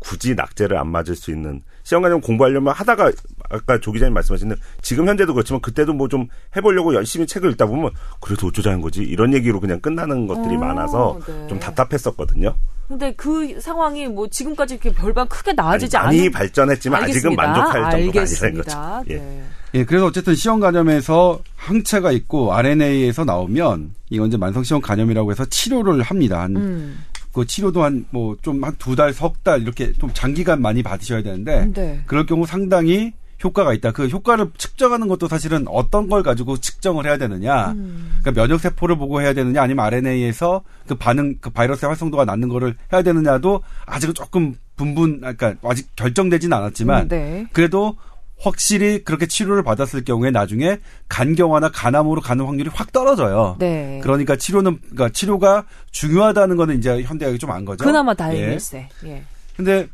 굳이 낙제를 안 맞을 수 있는 시험 간염 공부하려면 하다가 아까 조 기자님 말씀하신 지금 현재도 그렇지만 그때도 뭐 좀 해보려고 열심히 책을 읽다 보면 그래도 어쩌자는 거지 이런 얘기로 그냥 끝나는 것들이 어, 많아서 네. 좀 답답했었거든요. 근데 그 상황이 뭐 지금까지 이렇게 별반 크게 나아지지 많이 않은 발전했지만 아직은 알겠습니다. 만족할 정도가 아니라는. 거죠. 예. 네. 예, 그래서 어쨌든 C형 간염에서 항체가 있고 RNA에서 나오면 이건 이제 만성 C형 간염이라고 해서 치료를 합니다. 한 음. 그 치료도 한 뭐 좀 한 두 달, 석 달 이렇게 좀 장기간 많이 받으셔야 되는데 네. 그럴 경우 상당히 효과가 있다. 그 효과를 측정하는 것도 사실은 어떤 걸 가지고 측정을 해야 되느냐. 음. 그러니까 면역 세포를 보고 해야 되느냐 아니면 RNA에서 그 반응 그 바이러스의 활성도가 낮는 거를 해야 되느냐도 아직은 조금 분분 그러니까 아직 결정되지는 않았지만 네. 그래도 확실히 그렇게 치료를 받았을 경우에 나중에 간경화나 간암으로 가는 확률이 확 떨어져요. 네. 그러니까 치료는 그러니까 치료가 중요하다는 거는 이제 현대학이 좀 안 거죠. 그나마 예. 다행일세. 예. 근데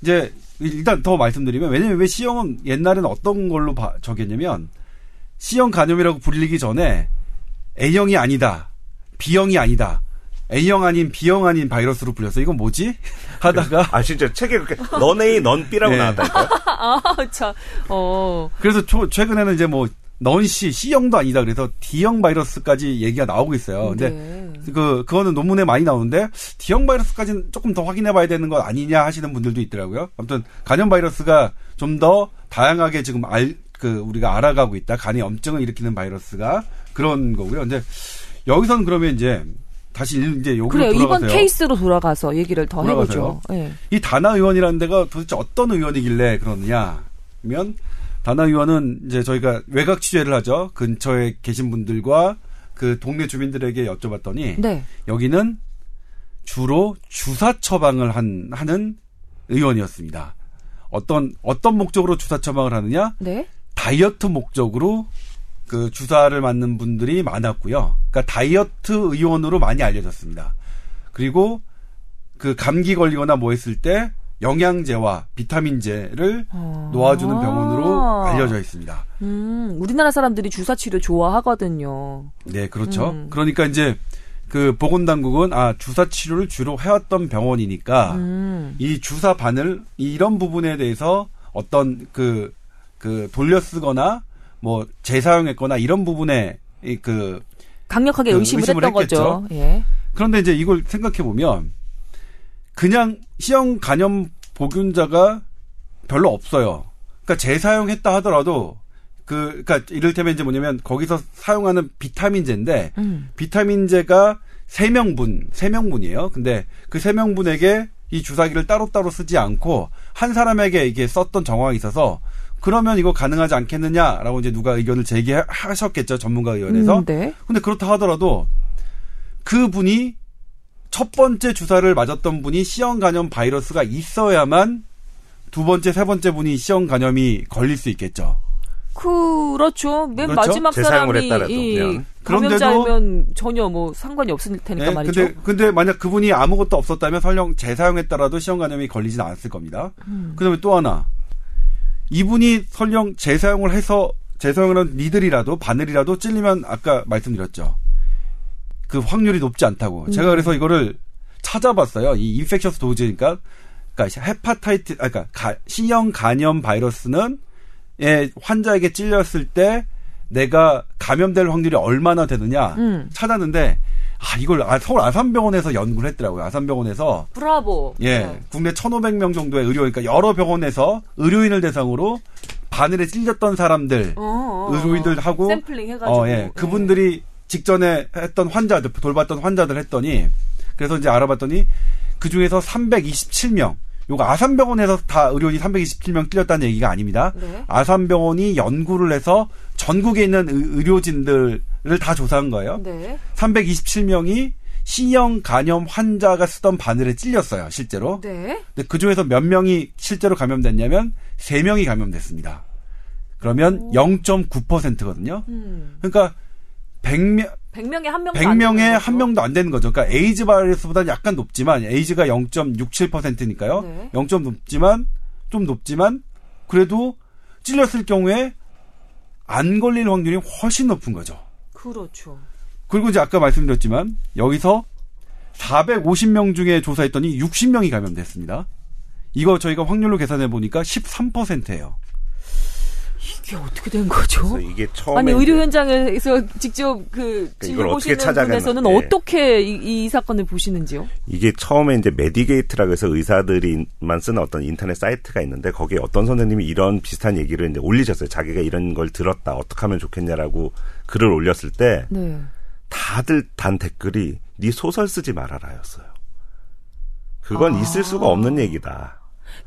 이제 일단 더 말씀드리면 왜냐면 왜 C형은 옛날에는 어떤 걸로 봐, 저기했냐면 C형 간염이라고 불리기 전에 A형이 아니다. B형이 아니다. A형 아닌 B형 아닌 바이러스로 불렸어. 이건 뭐지? 하다가 아 진짜 책에 그렇게 넌 A 넌 B라고 예. 나왔다니까요. 아, 참. 어. 그래서 초- 최근에는 이제 뭐 넌C C형도 아니다. 그래서 D형 바이러스까지 얘기가 나오고 있어요. 근데 네. 그 그거는 논문에 많이 나오는데 D형 바이러스까지는 조금 더 확인해 봐야 되는 것 아니냐 하시는 분들도 있더라고요. 아무튼 간염 바이러스가 좀 더 다양하게 지금 알 그 우리가 알아가고 있다. 간의 염증을 일으키는 바이러스가 그런 거고요. 근데 여기서는 그러면 이제 다시 일- 이제 여기로 그래요. 이번 돌아가세요. 케이스로 돌아가서 얘기를 더 돌아가세요. 해보죠. 예. 이 다나 의원이라는 데가 도대체 어떤 의원이길래 그러느냐? 면 다나 의원은 이제 저희가 외곽 취재를 하죠. 근처에 계신 분들과 그 동네 주민들에게 여쭤봤더니 네. 여기는 주로 주사 처방을 한 하는 의원이었습니다. 어떤 어떤 목적으로 주사 처방을 하느냐? 네. 다이어트 목적으로 그 주사를 맞는 분들이 많았고요. 그러니까 다이어트 의원으로 많이 알려졌습니다. 그리고 그 감기 걸리거나 뭐 했을 때 영양제와 비타민제를 어. 놓아주는 병원으로 알려져 있습니다. 음, 우리나라 사람들이 주사 치료 좋아하거든요. 네, 그렇죠. 음. 그러니까 이제 그 보건당국은 아 주사 치료를 주로 해왔던 병원이니까 음. 이 주사 바늘 이런 부분에 대해서 어떤 그, 그 돌려쓰거나 뭐 재사용했거나 이런 부분에 이그 강력하게 그 의심을, 의심을 했던 거죠. 했겠죠. 예. 그런데 이제 이걸 생각해 보면 그냥 C형 간염 보균자가 별로 없어요. 그러니까 재사용했다 하더라도 그 그러니까 이를테면 이제 뭐냐면 거기서 사용하는 비타민제인데 음. 비타민제가 세명분, 세명분이에요. 근데 그 세명분에게 이 주사기를 따로따로 쓰지 않고 한 사람에게 이게 썼던 정황이 있어서 그러면 이거 가능하지 않겠느냐라고 이제 누가 의견을 제기하셨겠죠. 전문가 의원에서. 음, 네. 근데 그렇다 하더라도 그 분이 첫 번째 주사를 맞았던 분이 C형 간염 바이러스가 있어야만 두 번째, 세 번째 분이 C형 간염이 걸릴 수 있겠죠. 그렇죠. 맨 그렇죠? 마지막 재사용을 사람이 했다라도 이. 감염자면 전혀 뭐 상관이 없을 테니까 네, 말이죠. 근데 근데 만약 그분이 아무것도 없었다면 설령 재사용했더라도 C형 간염이 걸리진 않았을 겁니다. 음. 그다음에 또 하나 이분이 설령 재사용을 해서 재사용을 한 니들이라도 바늘이라도 찔리면 아까 말씀드렸죠. 그 확률이 높지 않다고. 제가 그래서 이거를 찾아봤어요. 이 infectious dose니까 그러니까 hepatitis 아 그러니까 가- C형 간염 바이러스는 에 환자에게 찔렸을 때 내가 감염될 확률이 얼마나 되느냐 음. 찾았는데 아 이걸 아, 서울 아산병원에서 연구를 했더라고요. 아산병원에서 브라보. 예, 네. 국내 1,500명 정도의 의료, 그러니까 여러 병원에서 의료인을 대상으로 바늘에 찔렸던 사람들, 어, 어, 어. 의료인들하고, 샘플링 해가지고. 어, 예, 그분들이 직전에 했던 환자들, 돌봤던 환자들 했더니, 그래서 이제 알아봤더니, 그 중에서 327명, 요거 아산병원에서 다 의료인이 327명 찔렸다는 얘기가 아닙니다. 네. 아산병원이 연구를 해서 전국에 있는 의- 의료진들을 다 조사한 거예요. 네. 327명이 C형 간염 환자가 쓰던 바늘에 찔렸어요, 실제로. 네. 근데 그 중에서 몇 명이 실제로 감염됐냐면 3명이 감염됐습니다. 그러면 0.9%거든요. 음. 그러니까 100명, 100명에 한 명도 100명에 안한 명도 안 되는 거죠. 그러니까 에이즈 바이러스보다는 약간 높지만 에이즈가 0.67%니까요. 네. 0. 높지만 좀 높지만 그래도 찔렸을 경우에 안 걸릴 확률이 훨씬 높은 거죠. 그렇죠. 그리고 이제 아까 말씀드렸지만 여기서 450명 중에 조사했더니 60명이 감염됐습니다. 이거 저희가 확률로 계산해 보니까 13%예요. 이게 어떻게 된 거죠? 이게 처음에 아니 의료 현장에서 직접 그 이걸 진료 어떻게 보시는 분에서는 예. 어떻게 이, 이 사건을 보시는지요? 이게 처음에 이제 메디게이트라고 해서 의사들이만 쓰는 어떤 인터넷 사이트가 있는데 거기에 어떤 선생님이 이런 비슷한 얘기를 이제 올리셨어요. 자기가 이런 걸 들었다. 어떻게 하면 좋겠냐라고 글을 올렸을 때 네. 다들 단 댓글이 네 소설 쓰지 말아라였어요. 그건 아. 있을 수가 없는 얘기다.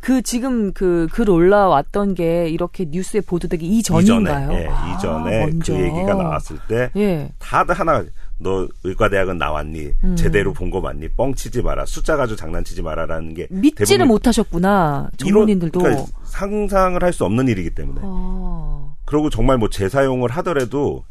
그 지금 그 글 올라왔던 게 이렇게 뉴스에 보도되기 이전인가요? 이전에, 예, 아, 이전에 먼저. 그 얘기가 나왔을 때 예. 다들 하나 너 의과대학은 나왔니? 음. 제대로 본 거 맞니? 뻥치지 마라. 숫자 가지고 장난치지 마라라는 게 믿지를 못하셨구나 전문인들도. 그러니까 상상을 할 수 없는 일이기 때문에. 아, 그리고 정말 뭐 재사용을 하더라도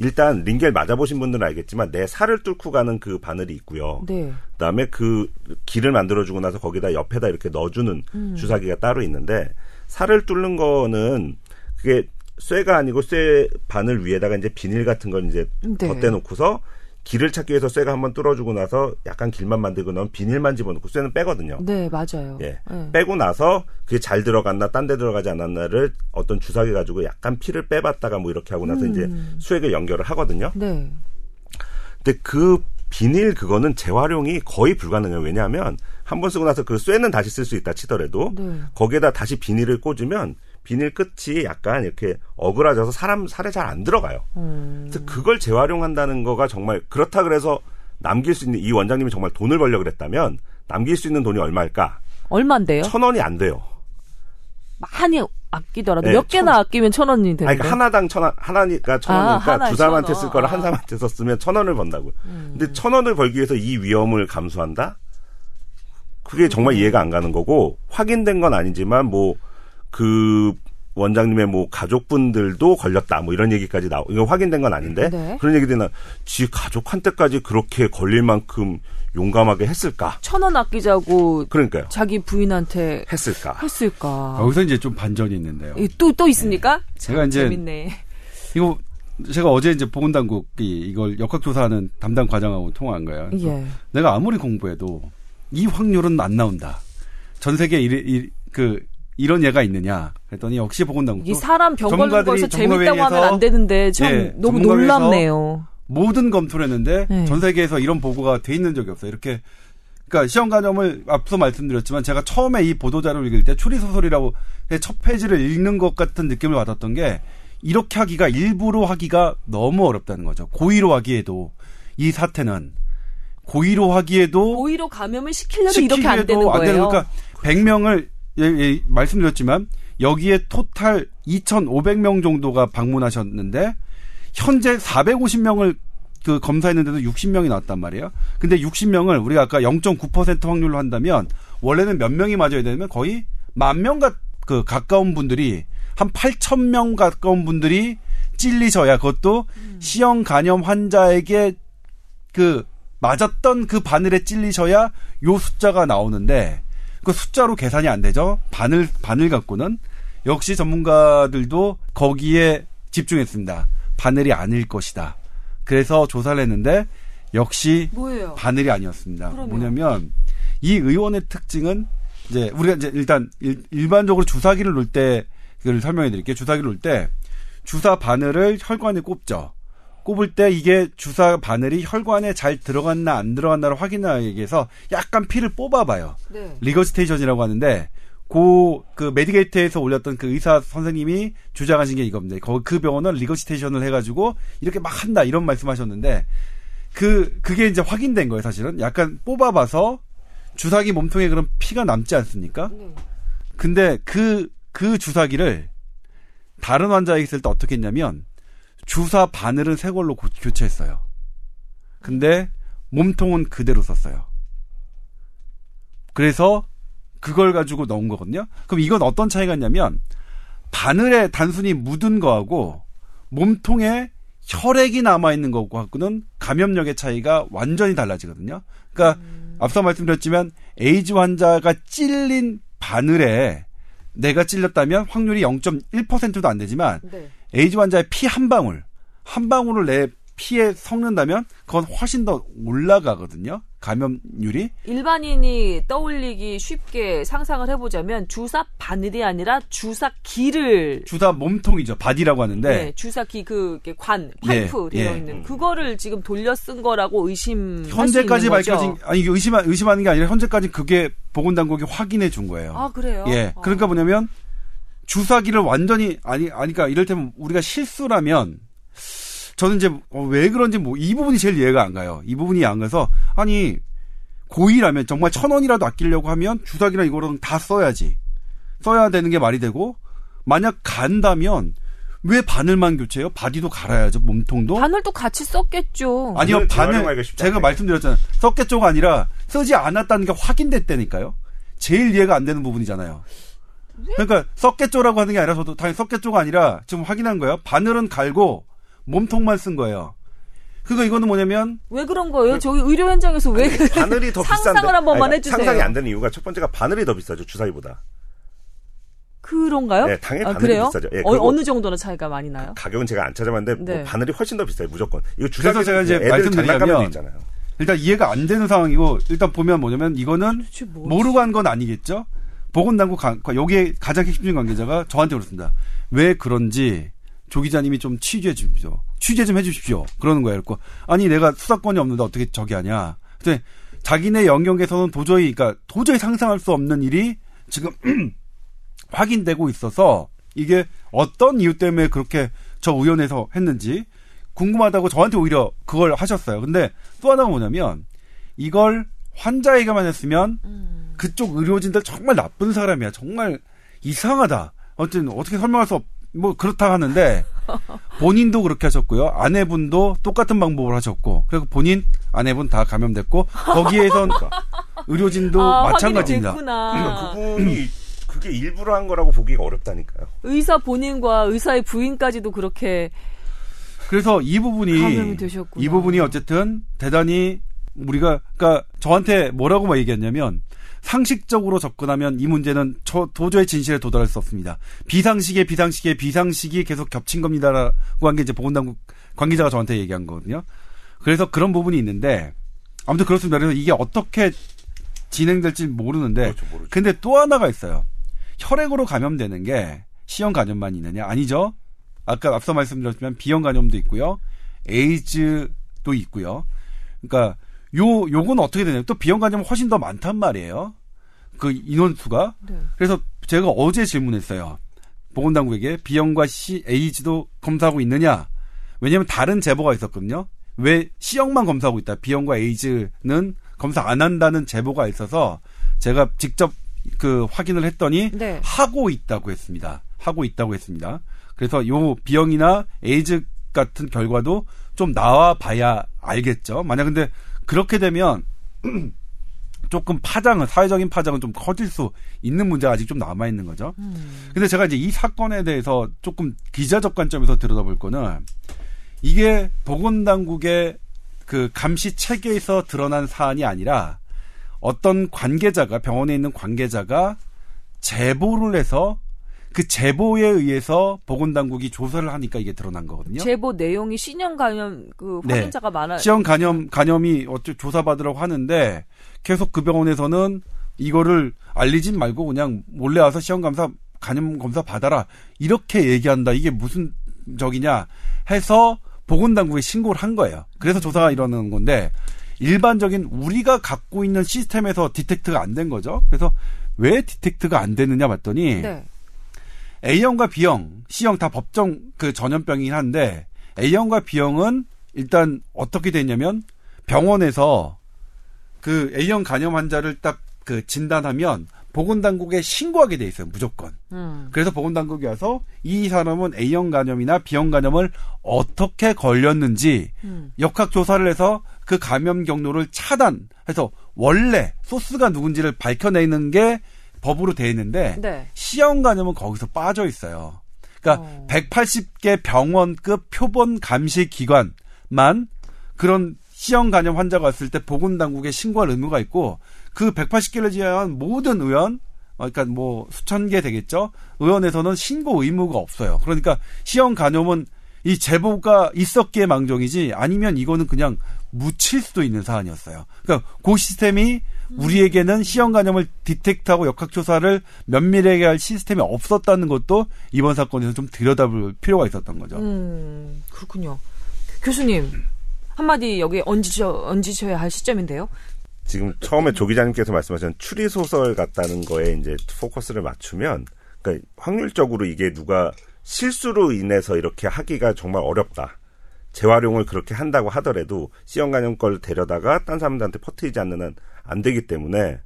일단 링겔 맞아보신 분들은 알겠지만 내 살을 뚫고 가는 그 바늘이 있고요. 네. 그다음에 그 기를 만들어주고 나서 거기다 옆에다 이렇게 넣어주는 음. 주사기가 따로 있는데 살을 뚫는 거는 그게 쇠가 아니고 쇠 바늘 위에다가 이제 비닐 같은 걸 이제 네. 덧대놓고서 길을 찾기 위해서 쇠가 한번 뚫어주고 나서 약간 길만 만들고 나면 비닐만 집어넣고 쇠는 빼거든요. 네, 맞아요. 예. 네. 빼고 나서 그게 잘 들어갔나 딴 데 들어가지 않았나를 어떤 주사기 가지고 약간 피를 빼봤다가 뭐 이렇게 하고 나서 음. 이제 수액을 연결을 하거든요. 네. 근데 그 비닐 그거는 재활용이 거의 불가능해요. 왜냐하면 한 번 쓰고 나서 그 쇠는 다시 쓸 수 있다 치더라도 네. 거기에다 다시 비닐을 꽂으면 비닐 끝이 약간 이렇게 어그라져서 사람 살에 잘 안 들어가요. 음. 그래서 그걸 재활용한다는 거가 정말 그렇다 그래서 남길 수 있는 이 원장님이 정말 돈을 벌려 그랬다면 남길 수 있는 돈이 얼마일까? 얼마인데요? 천 원이 안 돼요. 많이 아끼더라도 네, 몇 개나 아끼면 천 원이 되는? 그러니까 하나당 천 원, 하나니까 천 아, 원이니까 하나에 두 사람한테 천 원. 쓸 거를 아. 한 사람한테 썼으면 천 원을 번다고요. 근데 천 원을 벌기 위해서 이 위험을 감수한다? 그게 정말 음. 이해가 안 가는 거고, 확인된 건 아니지만, 뭐, 그, 원장님의 뭐, 가족분들도 걸렸다, 뭐, 이런 얘기까지 나오, 이거 확인된 건 아닌데, 네. 그런 얘기들이 나, 지 가족한테까지 그렇게 걸릴 만큼 용감하게 했을까? 천 원 아끼자고 그러니까요. 자기 부인한테 했을까? 했을까? 여기서 이제 좀 반전이 있는데요. 또또 있습니까? 제가 참 이제 재밌네. 이거 제가 어제 이제 보건당국이 이걸 역학조사하는 담당 과장하고 통화한 거예요. 예. 내가 아무리 공부해도 이 확률은 안 나온다. 전 세계에 이, 이, 그 이런 예가 있느냐? 그랬더니 역시 보건당국 이 사람 병 전문가들이 거에서 재밌다고 하면 안 되는데 참 예, 너무 놀랍네요. 모든 검토를 했는데 네. 전 세계에서 이런 보고가 돼 있는 적이 없어요. 이렇게 그러니까 시험 관점을 앞서 말씀드렸지만 제가 처음에 이 보도 자료를 읽을 때 추리 소설이라고 첫 페이지를 읽는 것 같은 느낌을 받았던 게 이렇게 하기가 일부러 하기가 너무 어렵다는 거죠. 고의로 하기에도 이 사태는 고의로 하기에도 고의로 감염을 시키려도 이렇게 안 되는 시키기에도 안 거예요. 되는 그러니까 100명을 예, 예, 말씀드렸지만 여기에 토탈 2,500명 정도가 방문하셨는데 현재 450명을 그 검사했는데도 60명이 나왔단 말이에요. 근데 60명을 우리가 아까 0.9% 확률로 한다면 원래는 몇 명이 맞아야 되면 거의 만 명 그 가까운 분들이 한 8천 명 가까운 분들이 찔리셔야 그것도 시형 간염 환자에게 그 맞았던 그 바늘에 찔리셔야 요 숫자가 나오는데 그 숫자로 계산이 안 되죠. 바늘 바늘 갖고는 역시 전문가들도 거기에 집중했습니다. 바늘이 아닐 것이다. 그래서 조사를 했는데 역시 뭐예요? 바늘이 아니었습니다. 그러면? 뭐냐면 이 의원의 특징은 이제 우리가 이제 일단 일, 반적으로 주사기를 놓을 때 그걸 설명해 드릴게요. 주사기를 놓을 때 주사 바늘을 혈관에 꼽죠. 꼽을 때 이게 주사 바늘이 혈관에 잘 들어갔나 안 들어갔나를 확인하기 위해서 약간 피를 뽑아봐요. 네. regurgitation이라고 하는데 고 그 메디게이트에서 올렸던 그 의사 선생님이 주장하신 게 이겁니다. 거기 그 병원은 리거 스테이션을 해가지고 이렇게 막 한다 이런 말씀하셨는데 그 그게 이제 확인된 거예요. 사실은 약간 뽑아봐서 주사기 몸통에 그런 피가 남지 않습니까? 네. 근데 그그 주사기를 다른 환자에게 있을 때 어떻게 했냐면 주사 바늘은 새 걸로 고- 교체했어요. 근데 몸통은 그대로 썼어요. 그래서 그걸 가지고 넣은 거거든요. 그럼 이건 어떤 차이가 있냐면 바늘에 단순히 묻은 거하고 몸통에 혈액이 남아 있는 것과는 감염력의 차이가 완전히 달라지거든요. 그러니까 앞서 말씀드렸지만 에이즈 환자가 찔린 바늘에 내가 찔렸다면 확률이 0.1%도 안 되지만 네. 에이즈 환자의 피 한 방울, 한 방울을 내 피에 섞는다면 그건 훨씬 더 올라가거든요. 감염률이. 일반인이 떠올리기 쉽게 상상을 해보자면 주사 바늘이 아니라 주사기를 주사 몸통이죠. body라고 하는데 네, 주사기 그 이렇게 관 예, 파이프 되어 예. 있는 그거를 지금 돌려 쓴 거라고 의심 현재까지? 밝혀진 아니 의심 의심하는 게 아니라 현재까지 그게 보건당국이 확인해 준 거예요. 아 그래요? 예. 어. 그러니까 뭐냐면 주사기를 완전히 아니 아니까 이럴테면 우리가 실수라면 저는 이제 어, 왜 그런지 뭐 이 부분이 제일 이해가 안 가요. 이 부분이 안 가서 아니 고의라면 정말 천 원이라도 아끼려고 하면 주사기나 이거는 다 써야지. 써야 되는 게 말이 되고 만약 간다면 왜 바늘만 교체해요? 바디도 갈아야죠. 몸통도. 바늘도 같이 썼겠죠. 아니요, 바늘 제가. 말씀드렸잖아요. 썼겠죠가 아니라 쓰지 않았다는 게 확인됐다니까요. 제일 이해가 안 되는 부분이잖아요. 그러니까 썼겠죠라고 하는 게 아니라 저도 당연히 썼겠죠가 아니라 지금 확인한 거예요. 바늘은 갈고 몸통만 쓴 거예요. 그거 이거는 뭐냐면 왜 그런 거예요? 저기 의료 현장에서 왜 그- 바늘이 더 비싼데 상상을 한 번만 아니, 해주세요. 상상이 안 되는 이유가 첫 번째가 바늘이 더 비싸죠 주사위보다 그런가요? 네, 당연히 아, 바늘이 그래요? 비싸죠. 예, 어, 어느 정도나 차이가 많이 나요? 가격은 제가 안 찾아봤는데 네. 뭐 바늘이 훨씬 더 비싸요 무조건 이거 주사위 그래서 제가 이제 장난감에도 있잖아요 일단 이해가 안 되는 상황이고 일단 보면 뭐냐면 이거는? 모르고 한 건 아니겠죠. 보건당국 관- 여기에 가장 핵심적인 관계자가 저한테 그렇습니다. 왜 그런지 조 기자님이 좀 취재해 주십시오. 취재 좀 해 주십시오. 그러는 거예요. 그고 아니 내가 수사권이 없는데 어떻게 저기 하냐. 근데 자기네 영역에서는 도저히 그러니까 도저히 상상할 수 없는 일이 지금 확인되고 있어서 이게 어떤 이유 때문에 그렇게 저 의원에서 했는지 궁금하다고 저한테 오히려 그걸 하셨어요. 근데 또 하나가 뭐냐면 이걸 환자에게만 했으면 음. 그쪽 의료진들 정말 나쁜 사람이야. 정말 이상하다. 어쨌든 어떻게 설명할 수 없, 뭐 그렇다 하는데 본인도 그렇게 하셨고요. 아내분도 똑같은 방법을 하셨고 그리고 본인 아내분 다 감염됐고 거기에선 의료진도 아, 마찬가지입니다. 됐구나. 그분이 그게 일부러 한 거라고 보기가 어렵다니까요 의사 본인과 의사의 부인까지도 그렇게 그래서 이 부분이. 이 부분이 어쨌든 대단히 우리가 그러니까 저한테 뭐라고 막 얘기했냐면 상식적으로 접근하면 이 문제는 저 도저히 진실에 도달할 수 없습니다. 비상식에 비상식에 비상식이 계속 겹친 겁니다라고 한 게 이제 보건당국 관계자가 저한테 얘기한 거거든요. 그래서 그런 부분이 있는데 아무튼 그렇습니다. 그래서 이게 어떻게 진행될지 모르는데 그렇죠, 모르죠. 근데 또 하나가 있어요. 혈액으로 감염되는 게 C형 감염만 있느냐? 아니죠. 아까 앞서 말씀드렸지만 B형 감염도 있고요. 에이즈도 있고요. 그러니까 요 요건 어떻게 되냐면 또 B형 감염은 훨씬 더 많단 말이에요. 그 인원수가. 네. 그래서 제가 어제 질문했어요. 보건당국에게 B형과 C, 에이즈도 검사하고 있느냐? 왜냐하면 다른 제보가 있었거든요. 왜 C형만 검사하고 있다. B형과 에이즈는 검사 안 한다는 제보가 있어서 제가 직접 그 확인을 했더니 네. 하고 있다고 했습니다. 하고 있다고 했습니다. 그래서 요 B형이나 에이즈 같은 결과도 좀 나와 봐야 알겠죠. 만약 근데 그렇게 되면 조금 파장은 사회적인 파장은 좀 커질 수 있는 문제가 아직 좀 남아 있는 거죠. 음. 근데 제가 이제 이 사건에 대해서 조금 기자적 관점에서 들여다볼 거는 이게 보건 당국의 그 감시 체계에서 드러난 사안이 아니라 어떤 관계자가 병원에 있는 관계자가 제보를 해서 그 제보에 의해서 보건당국이 조사를 하니까 이게 드러난 거거든요. 제보 내용이 신형 감염 그 네. 확진자가 많아. 시험 간염 간염이 어째 조사받으라고 하는데 계속 그 병원에서는 이거를 알리진 말고 그냥 몰래 와서 시험 검사 간염 검사 받아라 이렇게 얘기한다. 이게 무슨 적이냐 해서 보건당국에 신고를 한 거예요. 그래서 조사가 일어나는 건데 일반적인 우리가 갖고 있는 시스템에서 디텍트가 안 된 거죠. 그래서 왜 디텍트가 안 되느냐 봤더니 네. A형과 B형, C형 다 법정 그 전염병이긴 한데 A형과 B형은 일단 어떻게 되냐면 병원에서 그 A형 간염 환자를 딱 그 진단하면 보건당국에 신고하게 돼 있어요 무조건. 음. 그래서 보건당국이 와서 이 사람은 A형 간염이나 B형 간염을 어떻게 걸렸는지 음. 역학 조사를 해서 그 감염 경로를 차단해서 원래 소스가 누군지를 밝혀내는 게 법으로 돼 있는데 네. 간염은 거기서 빠져 있어요. 그러니까 어. 180개 병원급 표본 감시 기관만 그런 C형 간염 환자가 왔을 때 보건당국에 신고할 의무가 있고 그 180개를 제외한 모든 의원 어, 그러니까 뭐 수천 개 되겠죠. 의원에서는 신고 의무가 없어요. 그러니까 C형 간염은 이 제보가 있었기에 망정이지 아니면 이거는 그냥 묻힐 수도 있는 사안이었어요. 그러니까 그 시스템이 우리에게는 간염을 디텍트하고 역학조사를 면밀하게 할 시스템이 없었다는 것도 이번 사건에서 좀 들여다볼 필요가 있었던 거죠. 음, 그렇군요. 교수님, 한마디 여기 얹으셔, 얹으셔야 할 시점인데요. 지금 처음에 조 기자님께서 말씀하신 추리 소설 같다는 거에 이제 포커스를 맞추면 그러니까 확률적으로 이게 누가 실수로 인해서 이렇게 하기가 정말 어렵다. 재활용을 그렇게 한다고 하더라도 간염 걸 데려다가 딴 사람들한테 퍼뜨리지 않는 한 안 되기 때문에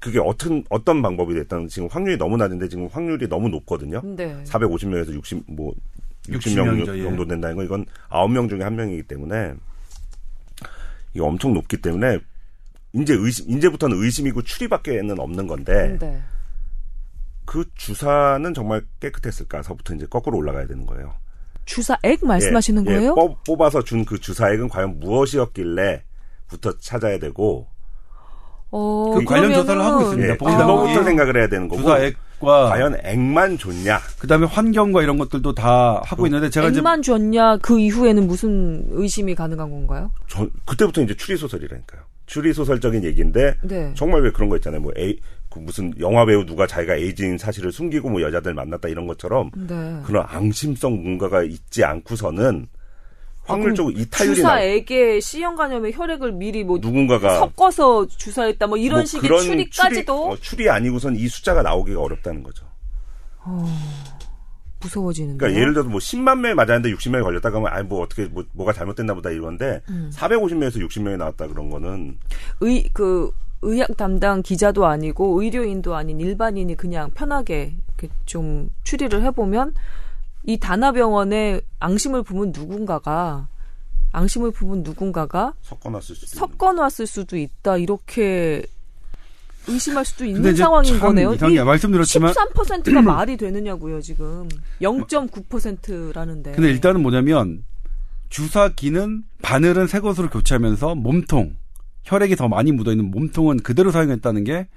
그게 어떤 어떤 방법이 됐든 지금 확률이 너무 낮은데 지금 확률이 너무 높거든요. 네. 450명에서 60 뭐 60 60명 명이죠, 예. 정도 된다는 건 이건 9명 중에 한 명이기 때문에 이게 엄청 높기 때문에 이제 의심 이제부터는 의심이고 추리밖에는 없는 건데 네. 그 주사는 정말 깨끗했을까서부터 이제 거꾸로 올라가야 되는 거예요. 주사액 말씀하시는 예, 예, 거예요? 뽑, 뽑아서 준 그 주사액은 과연 무엇이었길래부터 찾아야 되고 어, 그 관련 조사를 하고 있습니다. 예, 그거부터 생각을 해야 되는 거고 주사액과 과연 액만 줬냐 그다음에 환경과 이런 것들도 다 하고 있는데 제가 이제 액만 줬냐 그 이후에는 무슨 의심이 가능한 건가요? 저, 그때부터 이제 추리 소설이라니까요. 추리 소설적인 얘기인데 네. 정말 왜 그런 거 있잖아요. 뭐 에이, 그 무슨 영화 배우 누가 자기가 에이즈인 사실을 숨기고 뭐 여자들 만났다 이런 것처럼 네. 그런 앙심성 뭔가가 있지 않고서는 아, 확률적으로 이타율이 나 주사액에 C형 간염의 혈액을 미리 뭐 누군가가 섞어서 주사했다 뭐 이런 뭐 식의 추리까지도 추리, 어, 추리 아니고선 이 숫자가 나오기가 어렵다는 거죠. 무서워지는데. 그러니까 예를 들어서 뭐 10만 명이 맞았는데 60명이 걸렸다 그러면 아니 뭐 어떻게 뭐, 뭐가 잘못됐나 보다 이건데 음. 450명에서 60명이 나왔다 그런 거는 의, 그, 의학 담당 기자도 아니고 의료인도 아닌 일반인이 그냥 편하게 이렇게 좀 추리를 해보면 이 다나병원에 앙심을 품은 누군가가 앙심을 품은 누군가가 섞어놨을 수도 섞어놨을 수도 있다. 이렇게 의심할 수도 있는 상황인 참 거네요. 이상해 말씀드렸지만 13%가 말이 되느냐고요 지금. 0.9%라는데. 근데 일단은 뭐냐면 주사기는 바늘은 새 것으로 교체하면서 몸통 혈액이 더 많이 묻어있는 몸통은 그대로 사용했다는 게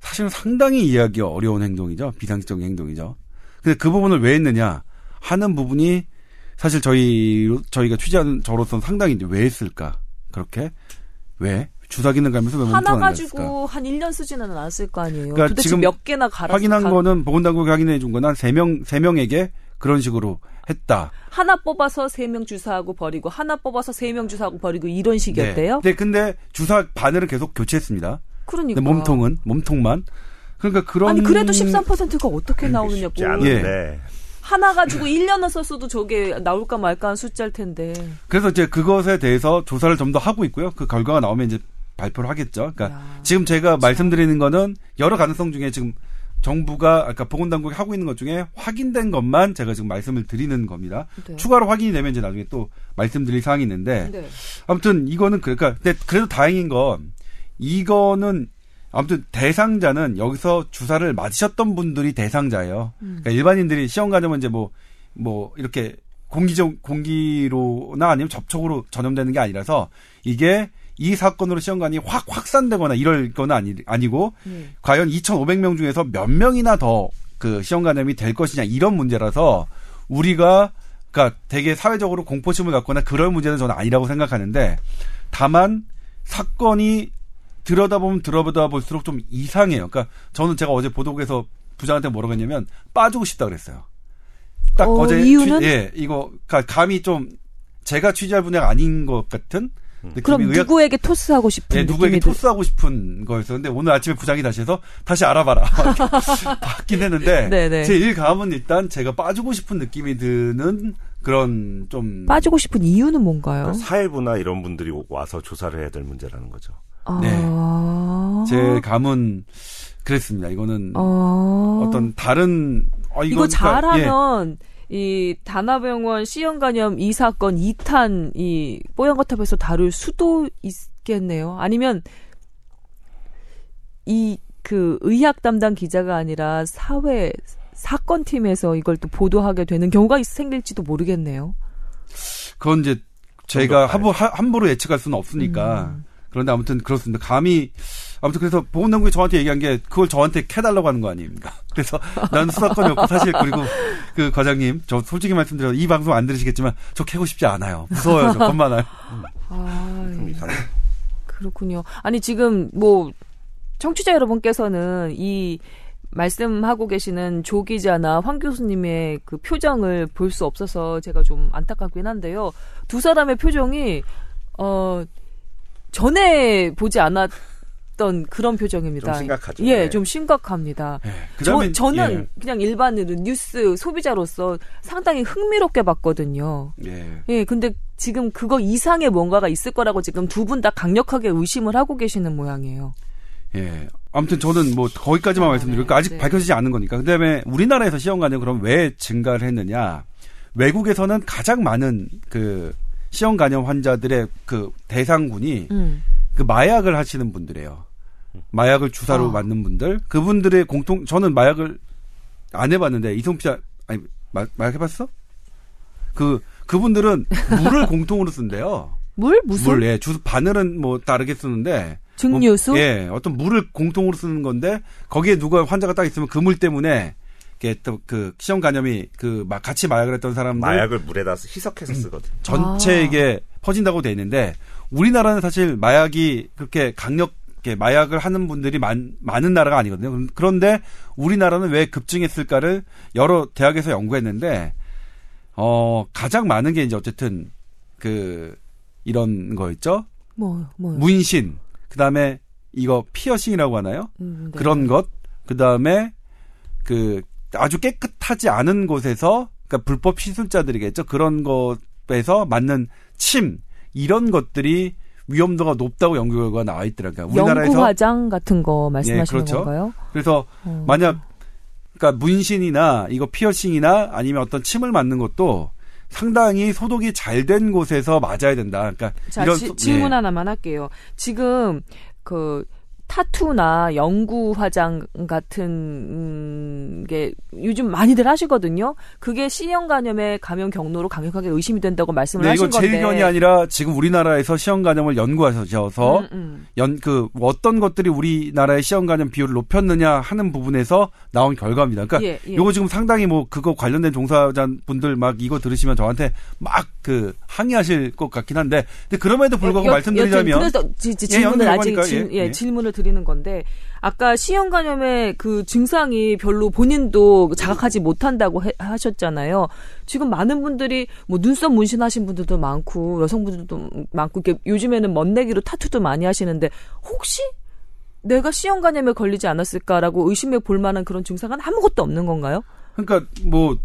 사실은 상당히 이해하기 어려운 행동이죠. 비상식적인 행동이죠. 근데 그 부분을 왜 했느냐 하는 부분이 사실 저희 저희가 취재하는 저로서는 상당히 이제 왜 했을까 그렇게 왜 주사기는 가면서 왜 하나 가지고 한 1년 쓰지는 않았을 거 아니에요. 그러니까 도대체 지금 몇 개나 갈아 확인한 가- 거는 보건당국이 확인해 준 거는 한세명 세 명에게 그런 식으로 했다. 하나 뽑아서 세 명 주사하고 버리고 하나 뽑아서 세 명 주사하고 버리고 이런 식이었대요. 네. 근데 주사 바늘은 계속 교체했습니다. 그러니까 근데 몸통은 몸통만. 그러니까 그런 아니 그래도 13%가 어떻게 나오느냐고. 쉽지 않은데 하나 가지고 1년을 썼어도 저게 나올까 말까 한 숫자일 텐데. 그래서 이제 그것에 대해서 조사를 좀 더 하고 있고요. 그 결과가 나오면 이제 발표를 하겠죠. 그러니까 야, 지금 제가 말씀드리는 거는 여러 가능성 중에 지금 정부가 아까 보건당국이 하고 있는 것 중에 확인된 것만 제가 지금 말씀을 드리는 겁니다. 네. 추가로 확인이 되면 이제 나중에 또 말씀드릴 사항이 있는데 네. 아무튼 이거는 그러니까 근데 그래도 다행인 건 이거는 아무튼 대상자는 여기서 주사를 맞으셨던 분들이 대상자예요. 그러니까 일반인들이 시험 가려면 이제 뭐 뭐 이렇게 공기적 공기로나 아니면 접촉으로 전염되는 게 아니라서 이게 이 사건으로 시험관이 확 확산되거나 이럴 건 아니 아니고 음. 과연 2,500명 중에서 몇 명이나 더 그 시험 감염이 될 것이냐 이런 문제라서 우리가 그러니까 되게 사회적으로 공포심을 갖거나 그럴 문제는 저는 아니라고 생각하는데 다만 사건이 들여다보면 들여다 볼수록 좀 이상해요. 그러니까 저는 제가 어제 보도국에서 부장한테 뭐라고 했냐면 빠지고 싶다 그랬어요. 딱 어, 어, 제 이유는? 예, 이거 그러니까 감이 좀 제가 취재할 분야가 아닌 것 같은 느낌이 그럼 의학 누구에게 토스하고 싶은 예, 누구에게 들- 토스하고 싶은 거였어. 근데 오늘 아침에 부장이 다시 해서 다시 알아봐라. 받긴 했는데 네네. 제 일감은 일단 제가 빠지고 싶은 느낌이 드는 그런 좀 빠지고 싶은 이유는 뭔가요? 그러니까 사회부나 이런 분들이 와서 조사를 해야 될 문제라는 거죠. 네. 아. 제 감은 그랬습니다. 이거는 어. 어떤 다른 어, 이거 이건 그러니까, 예. 잘하면 이 다나병원 C형 간염 이 사건 2탄 이 뽀얀거탑에서 다룰 수도 있겠네요. 아니면 이 그 의학 담당 기자가 아니라 사회 사건 팀에서 이걸 또 보도하게 되는 경우가 있- 생길지도 모르겠네요. 그건 이제 더 제가. 함부로, 하- 함부로 예측할 수는 없으니까. 음. 그런데 아무튼 그렇습니다. 감히 아무튼 그래서 보건당국이 저한테 얘기한 게 그걸 저한테 캐달라고 하는 거 아닙니까? 그래서 난 수사권이 없고 사실 그리고 그 과장님 저 솔직히 말씀드려서 이 방송 안 들으시겠지만 저 캐고 싶지 않아요. 무서워요. 저 겁 많아요. 아, 좀 이상해. 그렇군요. 아니 지금 뭐 청취자 여러분께서는 이 말씀하고 계시는 조 기자나 황 교수님의 그 표정을 볼 수 없어서 제가 좀 안타깝긴 한데요. 두 사람의 표정이 어 전에 보지 않았던 있던 그런 표정입니다. 좀 심각하죠. 예, 네. 좀 심각합니다. 예. 그다음에 저, 는 예. 그냥 일반으로 뉴스 소비자로서 상당히 흥미롭게 봤거든요. 예. 예, 근데 지금 그거 이상의 뭔가가 있을 거라고 지금 두 분 다 강력하게 의심을 하고 계시는 모양이에요. 예. 아무튼 저는 뭐 거기까지만 아, 말씀드리고 네, 아직 네. 밝혀지지 않은 거니까. 그다음에 우리나라에서 시험관념 그럼 왜 증가를 했느냐? 외국에서는 가장 많은 그 시험관염 환자들의 그 대상군이 음. 그 마약을 하시는 분들이에요. 마약을 주사로 아. 맞는 분들. 그분들의 공통 저는 마약을 안 해봤는데 이송피 아- 아니 마, 마약 해봤어? 그 그분들은 물을 공통으로 쓴대요. 물 무슨 물, 예, 주 바늘은 뭐 다르게 쓰는데 증류수? 뭐, 예, 어떤 물을 공통으로 쓰는 건데 거기에 누가 환자가 딱 있으면 그 물 때문에 또그 시험 간염이 그 막 같이 마약을 했던 사람들 마약을 물에다 희석해서 쓰거든. 전체에게 퍼진다고 돼 있는데 우리나라는 사실 마약이 그렇게 강력하게 마약을 하는 분들이 많, 많은 나라가 아니거든요. 그런데 우리나라는 왜 급증했을까를 여러 대학에서 연구했는데 어 가장 많은 게 이제 어쨌든 그 이런 거 있죠. 뭐 뭐. 문신, 그 다음에 이거 피어싱이라고 하나요? 음, 네. 그런 것, 그 다음에 그 아주 깨끗하지 않은 곳에서, 그러니까 불법 시술자들이겠죠. 그런 것에서 맞는 침, 이런 것들이 위험도가 높다고 연구 결과가 나와 있더라고요. 그러니까 우리나라에서. 연구 화장 같은 거 말씀하시는 예, 그렇죠. 건가요? 그래서 어. 만약, 그러니까 문신이나 이거 피어싱이나 아니면 어떤 침을 맞는 것도 상당히 소독이 잘 된 곳에서 맞아야 된다. 그러니까 자, 이런 지- 소- 질문 예. 하나만 할게요. 지금 그 타투나 연구 화장 같은 음, 게 요즘 많이들 하시거든요. 그게 C형 간염의 감염 경로로 강력하게 의심이 된다고 말씀을 네, 하신 건데. 제 의견이 아니라 지금 우리나라에서 시험 간염을 연구하셔서 음, 음. 연그 어떤 것들이 우리나라의 시험 간염 비율을 높였느냐 하는 부분에서 나온 결과입니다. 그러니까 예, 예. 요거 지금 상당히 뭐 그거 관련된 종사자 분들 막 이거 들으시면 저한테 막그 항의하실 것 같긴 한데 근데 그럼에도 불구하고 여- 말씀드리자면 그래서 지, 지, 예, 질문을 연구 아직 질, 예, 예, 예. 질문을 드리는 건데 아까 C형 간염의 그 증상이 별로 본인도 자각하지 못한다고 해- 하셨잖아요. 지금 많은 분들이 뭐 눈썹 문신하신 분들도 많고 여성분들도 많고 이렇게 요즘에는 멋내기로 타투도 많이 하시는데 혹시 내가 C형 간염에 걸리지 않았을까라고 의심해 볼 만한 그런 증상은 아무것도 없는 건가요? 그러니까 뭐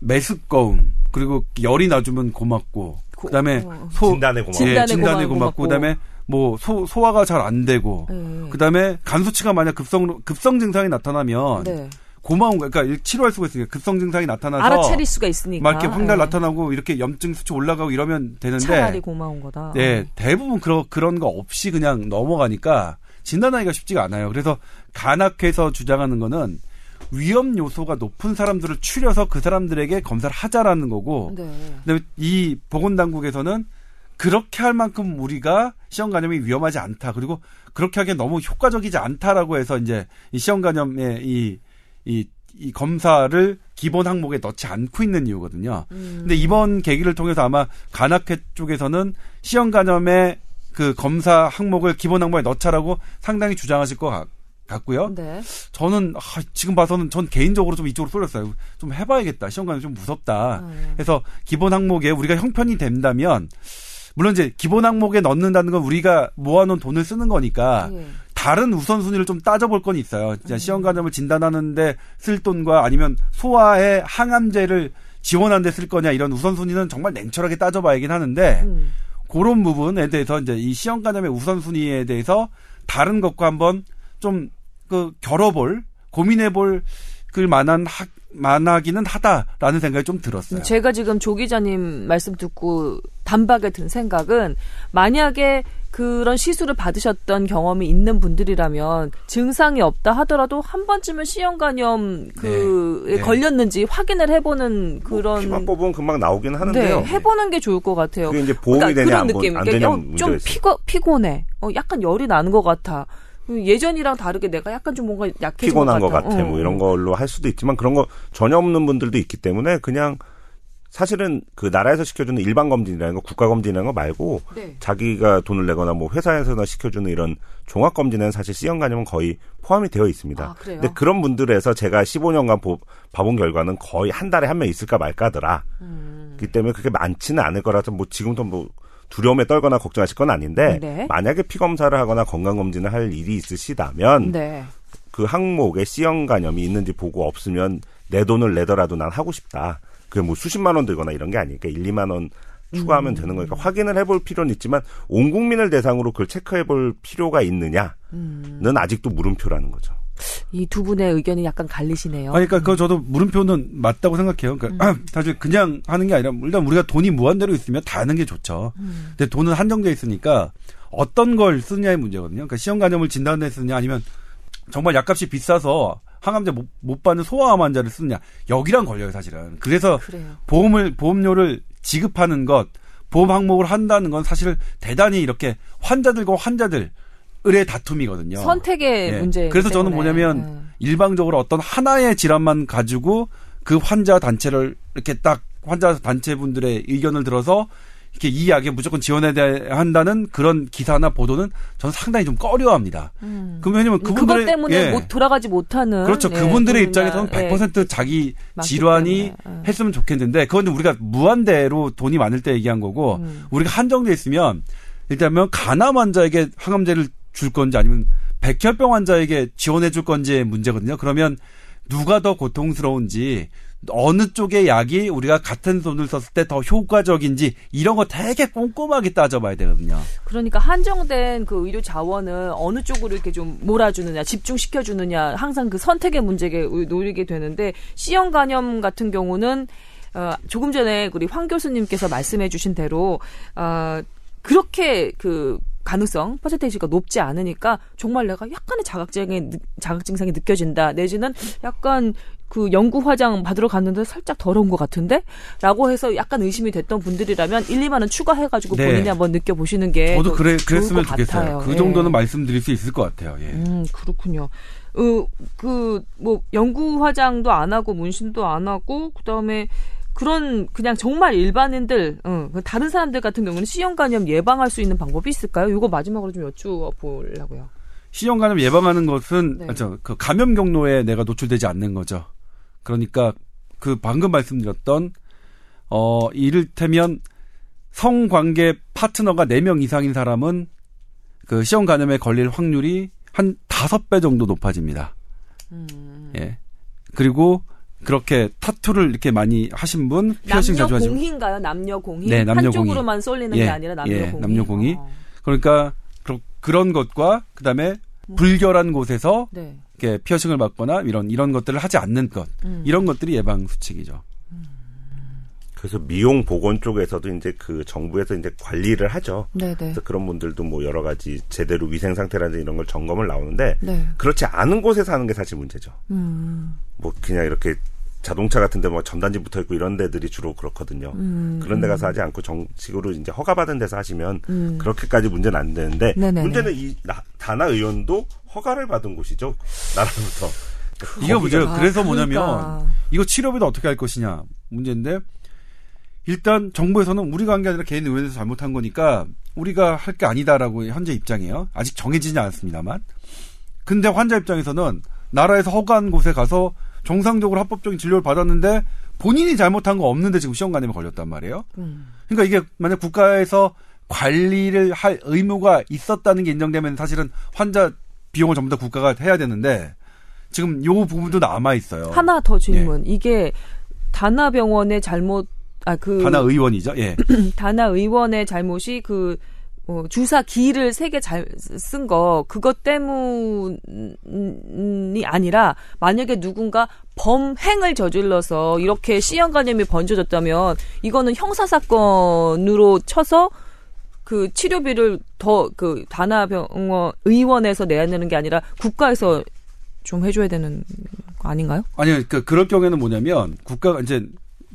메스꺼움 그리고 열이 나주면 고맙고 고- 그다음에 어. 소 진단에 고마워. 진단에 예, 진단에 고맙고 고맙고. 그다음에 뭐 소, 소화가 잘 안 되고 예. 그다음에 간 수치가 만약 급성 급성 증상이 나타나면 네. 고마운 거 그러니까 치료할 수가 있으니까 급성 증상이 나타나서 알아차릴 수가 있으니까. 막 이렇게 황달 예. 나타나고 이렇게 염증 수치 올라가고 이러면 되는데 차라리 고마운 거다. 네, 대부분 그런 그런 거 없이 그냥 넘어가니까 진단하기가 쉽지가 않아요. 그래서 간학회에서 주장하는 거는 위험 요소가 높은 사람들을 추려서 그 사람들에게 검사를 하자라는 거고 네. 근데 이 보건당국에서는 그렇게 할 만큼 우리가 시험 간염이 위험하지 않다. 그리고 그렇게 하기엔 너무 효과적이지 않다라고 해서 이제 이 시험 간염의 이, 이, 이 검사를 기본 항목에 넣지 않고 있는 이유거든요. 음. 근데 이번 계기를 통해서 아마 간학회 쪽에서는 시험 간염의 그 검사 항목을 기본 항목에 넣자라고 상당히 주장하실 것 같, 같고요. 네. 저는 아, 지금 봐서는 전 개인적으로 좀 이쪽으로 쏠렸어요. 좀 해봐야겠다. 시험 간염 좀 무섭다. 음. 그래서 기본 항목에 우리가 형편이 된다면 물론 이제 기본 항목에 넣는다는 건 우리가 모아놓은 돈을 쓰는 거니까 예. 다른 우선순위를 좀 따져볼 건 있어요. 진짜 시험 간염을 진단하는데 쓸 돈과 아니면 소아의 항암제를 지원하는 데 쓸 거냐 이런 우선순위는 정말 냉철하게 따져봐야긴 하는데 음. 그런 부분에 대해서 이제 이 시험 간염의 우선순위에 대해서 다른 것과 한번 좀 그 겨뤄볼 고민해볼 그 만한 하, 만하기는 하다라는 생각이 좀 들었어요. 제가 지금 조 기자님 말씀 듣고 단박에 든 생각은 만약에 그런 시술을 받으셨던 경험이 있는 분들이라면 증상이 없다 하더라도 한 번쯤은 C형 간염 그에 네. 걸렸는지 확인을 해보는 그런 피만 뽑으면 금방 나오긴 네, 하는데요. 해보는 게 좋을 것 같아요. 그게 이제 보험이 그러니까 되냐 그런 안, 보- 느낌. 안 그러니까 되냐 좀. 피고 피곤해. 어, 약간 열이 나는 것 같아. 예전이랑 다르게 내가 약간 좀 뭔가 약해진 피곤한 것것 같아. 같아. 뭐 어, 이런 어. 걸로 할 수도 있지만 그런 거 전혀 없는 분들도 있기 때문에 그냥 사실은 그 나라에서 시켜주는 일반 검진이라는 거 국가 검진이라는 거 말고 네. 자기가 돈을 내거나 뭐 회사에서나 시켜주는 이런 종합 검진에는 사실 C형 간염은 거의 포함이 되어 있습니다. 아, 그래요? 근데 그런 분들에서 제가 15년간 보, 봐본 결과는 거의 한 달에 한 명 있을까 말까더라. 음. 그렇기 때문에 그렇게 많지는 않을 거라서 뭐 지금도 뭐 두려움에 떨거나 걱정하실 건 아닌데 네. 만약에 피 검사를 하거나 건강 검진을 할 일이 있으시다면 네. 그 항목에 C형 간염이 있는지 보고 없으면 내 돈을 내더라도 난 하고 싶다. 그게 뭐 수십만 원 들거나 이런 게 아니니까 1, 2만 원 추가하면 되는 거니까 확인을 해볼 필요는 있지만 온 국민을 대상으로 그걸 체크해볼 필요가 있느냐는 아직도 물음표라는 거죠. 이 두 분의 의견이 약간 갈리시네요. 아니, 그러니까 그 저도 물음표는 맞다고 생각해요. 그러니까 사실 그냥 하는 게 아니라 일단 우리가 돈이 무한대로 있으면 다 하는 게 좋죠. 근데 돈은 한정돼 있으니까 어떤 걸 쓰느냐의 문제거든요. 그러니까 시험 간염을 진단에 쓰느냐 아니면 정말 약값이 비싸서 항암제 못, 못 받는 소아암 환자를 쓰느냐 여기랑 걸려요 사실은. 그래서 그래요. 보험을 보험료를 지급하는 것, 보험 항목을 한다는 건 사실 대단히 이렇게 환자들과 환자들 의 다툼이거든요. 선택의 예. 문제. 그래서 저는 때문에. 뭐냐면 네. 일방적으로 어떤 하나의 질환만 가지고 그 환자 단체를 이렇게 딱 환자 단체분들의 의견을 들어서 이렇게 이 약에 무조건 지원해야 한다는 그런 기사나 보도는 저는 상당히 좀 꺼려합니다. 음. 그 왜냐면 그것 그분들의 때문에 예. 못 돌아가지 못하는 그렇죠. 예, 그분들의 입장에서는 예. 100% 자기 많기 질환이 때문에, 예. 했으면 좋겠는데 그건 우리가 무한대로 돈이 많을 때 얘기한 거고 음. 우리가 한정돼 있으면 일단은 간암 환자에게 항암제를 줄 건지 아니면 백혈병 환자에게 지원해 줄 건지의 문제거든요. 그러면 누가 더 고통스러운지 어느 쪽의 약이 우리가 같은 돈을 썼을 때 더 효과적인지 이런 거 되게 꼼꼼하게 따져봐야 되거든요. 그러니까 한정된 그 의료 자원을 어느 쪽으로 이렇게 좀 몰아주느냐, 집중시켜 주느냐, 항상 그 선택의 문제에 노리게 되는데 C형 간염 같은 경우는 어, 조금 전에 우리 황 교수님께서 말씀해 주신 대로 어, 그렇게 그 가능성 퍼센테이지가 높지 않으니까 정말 내가 약간의 자각증이 자각 증상이 느껴진다 내지는 약간 그 연구 화장 받으러 갔는데 살짝 더러운 것 같은데 라고 해서 약간 의심이 됐던 분들이라면 1, 2만 원 추가해가지고 네. 본인이 한번 느껴보시는 저도 더 그래 그랬으면 것 좋겠어요. 같아요. 그 예. 정도는 말씀드릴 수 있을 것 같아요. 예. 음, 그렇군요. 어, 그, 뭐, 연구 화장도 안 하고, 문신도 안 하고, 그 다음에, 그런, 그냥 정말 일반인들, 어, 그 다른 사람들 같은 경우는 C형 간염 예방할 수 있는 방법이 있을까요? 이거 마지막으로 좀 여쭈어 보려고요. C형 간염 예방하는 것은 네. 아, 저, 그 감염 경로에 내가 노출되지 않는 거죠. 그러니까 그 방금 말씀드렸던 어 이를테면 성관계 파트너가 4명 이상인 사람은 그 C형 간염에 걸릴 확률이 한 5배 정도 높아집니다. 음. 예. 그리고 그렇게 타투를 이렇게 많이 하신 분, 피어싱 자주 남녀 하시고 공희인가요? 남녀 공희? 네, 남녀 한쪽으로만 쏠리는 예, 게 아니라 남녀 예, 공희. 남녀 공희. 어. 그러니까 그 런 것과 그다음에 불결한 곳에서 네. 이렇게 피어싱을 받거나 이런 이런 것들을 하지 않는 것 음. 이런 것들이 예방 수칙이죠. 그래서 미용 보건 쪽에서도 이제 그 정부에서 이제 관리를 하죠. 네네. 그래서 그런 분들도 뭐 여러 가지 제대로 위생 상태라든지 이런 걸 점검을 나오는데 네. 그렇지 않은 곳에서 하는 게 사실 문제죠. 음. 뭐 그냥 이렇게 자동차 같은데 뭐 전단지 붙어 있고 이런 데들이 주로 그렇거든요. 음. 그런 데 가서 하지 않고 정식으로 이제 허가받은 데서 하시면 음. 그렇게까지 문제는 안 되는데 네네네. 문제는 이 나- 다나 의원도 허가를 받은 곳이죠. 나라부터. 이게 문제예요. 아, 그래서 뭐냐면 그러니까. 이거 치료비도 어떻게 할 것이냐 문제인데 일단 정부에서는 우리가 한 게 아니라 개인 의원에서 잘못한 거니까 우리가 할 게 아니다라고 현재 입장이에요. 아직 정해지지 않았습니다만. 근데 환자 입장에서는 나라에서 허가한 곳에 가서 정상적으로 합법적인 진료를 받았는데 본인이 잘못한 거 없는데 지금 시험 간염에 걸렸단 말이에요. 음. 그러니까 이게 만약 국가에서 관리를 할 의무가 있었다는 게 인정되면 사실은 환자 비용을 전부 다 국가가 해야 되는데 지금 요 부분도 남아 있어요. 하나 더 질문. 이게 다나병원의 잘못, 아, 그. 하나 의원이죠. 예. 다나 의원의 잘못이 그 어, 주사 기를 세 개 잘 쓴 거 그것 때문이 아니라 만약에 누군가 범행을 저질러서 이렇게 C형 간염이 번져졌다면 이거는 형사 사건으로 쳐서 그 치료비를 더 그 다나병원 의원에서 내야 되는 게 아니라 국가에서 좀 해줘야 되는 거 아닌가요? 아니, 그, 그럴 경우에는 뭐냐면, 국가가 이제,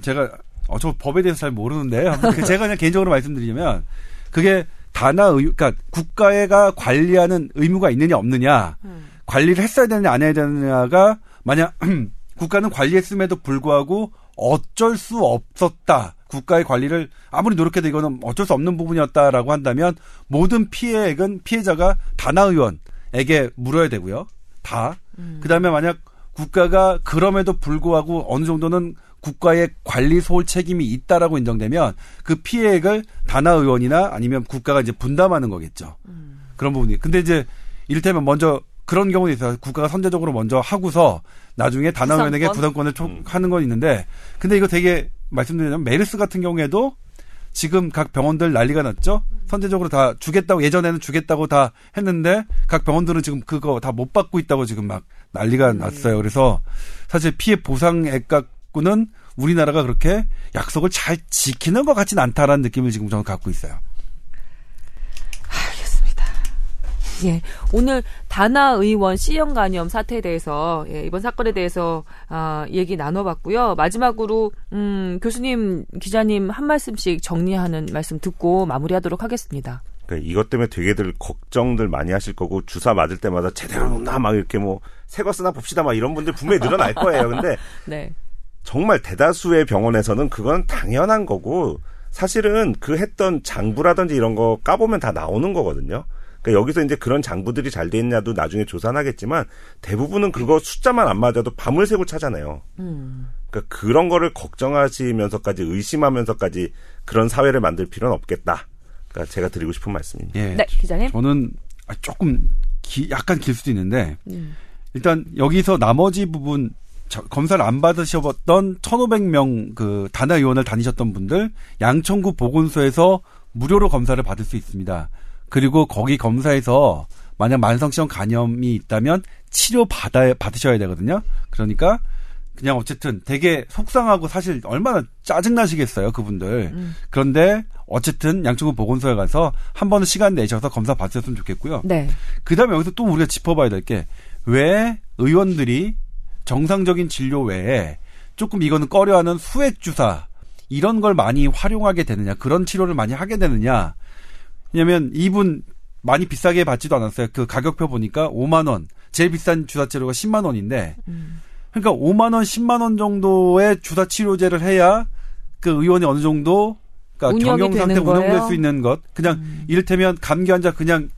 제가, 어, 저 법에 대해서 잘 모르는데, 그 제가 그냥 개인적으로 말씀드리자면, 그게 다나 의, 그러니까 국가가 관리하는 의무가 있느냐 없느냐, 관리를 했어야 되느냐 안 해야 되느냐가, 만약, 국가는 관리했음에도 불구하고 어쩔 수 없었다. 국가의 관리를 아무리 노력해도 이거는 어쩔 수 없는 부분이었다라고 한다면 모든 피해액은 피해자가 다나 의원에게 물어야 되고요. 다. 그다음에 만약 국가가 그럼에도 불구하고 어느 정도는 국가의 관리 소홀 책임이 있다라고 인정되면 그 피해액을 다나 의원이나 아니면 국가가 이제 분담하는 거겠죠. 음. 그런 부분이. 근데 이제 이를테면 먼저 그런 경우에 있어서 국가가 선제적으로 먼저 하고서 나중에 다나 의원에게 부담권을 음. 하는 건 있는데 근데 이거 되게 말씀드리자면 메르스 같은 경우에도 지금 각 병원들 난리가 났죠. 선제적으로 다 주겠다고 예전에는 주겠다고 다 했는데 각 병원들은 지금 그거 다 못 받고 있다고 지금 막 난리가 음. 났어요. 그래서 사실 피해 보상액 갖고는 우리나라가 그렇게 약속을 잘 지키는 것 같지는 않다라는 느낌을 지금 저는 갖고 있어요. 예. 오늘 다나 의원 C형 간염 사태에 대해서 예, 이번 사건에 대해서 아, 얘기 나눠봤고요. 마지막으로 음, 교수님, 기자님 한 말씀씩 정리하는 말씀 듣고 마무리하도록 하겠습니다. 그러니까 이것 때문에 되게들 걱정들 많이 하실 거고 주사 맞을 때마다 제대로 놓나 막 이렇게 뭐 새거 쓰나 봅시다 막 이런 분들 분명히 늘어날 거예요. 근데 네. 정말 대다수의 병원에서는 그건 당연한 거고 사실은 그 했던 장부라든지 이런 거 까보면 다 나오는 거거든요. 그러니까 여기서 이제 그런 장부들이 잘 돼 있냐도 나중에 조사하겠지만 대부분은 그거 숫자만 안 맞아도 밤을 새고 찾아내요. 음. 그러니까 그런 거를 걱정하시면서까지 의심하면서까지 그런 사회를 만들 필요는 없겠다. 그러니까 제가 드리고 싶은 말씀입니다. 예. 네, 기자님. 저는 조금 기, 약간 길 수도 있는데 음. 일단 여기서 나머지 부분 검사를 안 받으셔봤던 1,500명 그 단아 의원을 다니셨던 분들 양천구 보건소에서 무료로 검사를 받을 수 있습니다. 그리고 거기 검사에서 만약 만성성 간염이 있다면 치료 받아 받으셔야 되거든요. 그러니까 그냥 어쨌든 되게 속상하고 사실 얼마나 짜증 나시겠어요, 그분들. 음. 그런데 어쨌든 양천구 보건소에 가서 한 번은 시간 내셔서 검사 받으셨으면 좋겠고요. 네. 그다음에 여기서 또 우리가 짚어봐야 될 게 왜 의원들이 정상적인 진료 외에 조금 이거는 꺼려하는 수액 주사 이런 걸 많이 활용하게 되느냐, 그런 치료를 많이 하게 되느냐. 왜냐면 이분 많이 비싸게 받지도 않았어요. 그 가격표 보니까 5만 원. 제일 비싼 주사 치료가 10만 원인데 음. 그러니까 5만 원, 10만 원 정도의 주사 치료제를 해야 그 의원이 어느 정도 그러니까 경영 상태 운영될 수 있는 것. 그냥 음. 이를테면 감기 환자 그냥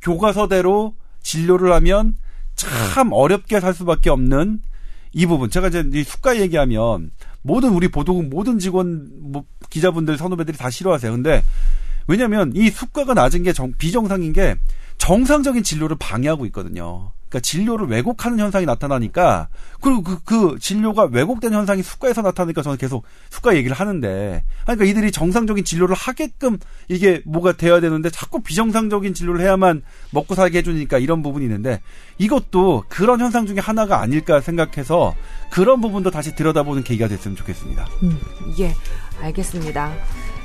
교과서대로 진료를 하면 참 어렵게 살 수밖에 없는 이 부분. 제가 이제 이 수가 얘기하면 모든 우리 보도국 모든 직원 뭐 기자분들 선후배들이 다 싫어하세요. 근데 왜냐하면 이 수가가 낮은 게 정, 비정상인 게 정상적인 진료를 방해하고 있거든요. 그러니까 진료를 왜곡하는 현상이 나타나니까 그리고 그, 그 진료가 왜곡된 현상이 수가에서 나타나니까 저는 계속 수가 얘기를 하는데 그러니까 이들이 정상적인 진료를 하게끔 이게 뭐가 돼야 되는데 자꾸 비정상적인 진료를 해야만 먹고 살게 해주니까 이런 부분이 있는데 이것도 그런 현상 중에 하나가 아닐까 생각해서 그런 부분도 다시 들여다보는 계기가 됐으면 좋겠습니다. 음, 예, 알겠습니다.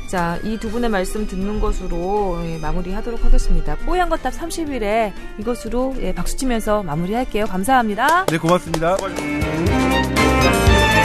자, 이 두 분의 말씀 듣는 것으로 예, 마무리하도록 하겠습니다. 뽀얀 것답 30일에 이것으로 예, 박수 치면서 마무리할게요. 감사합니다. 네, 고맙습니다. 고맙습니다.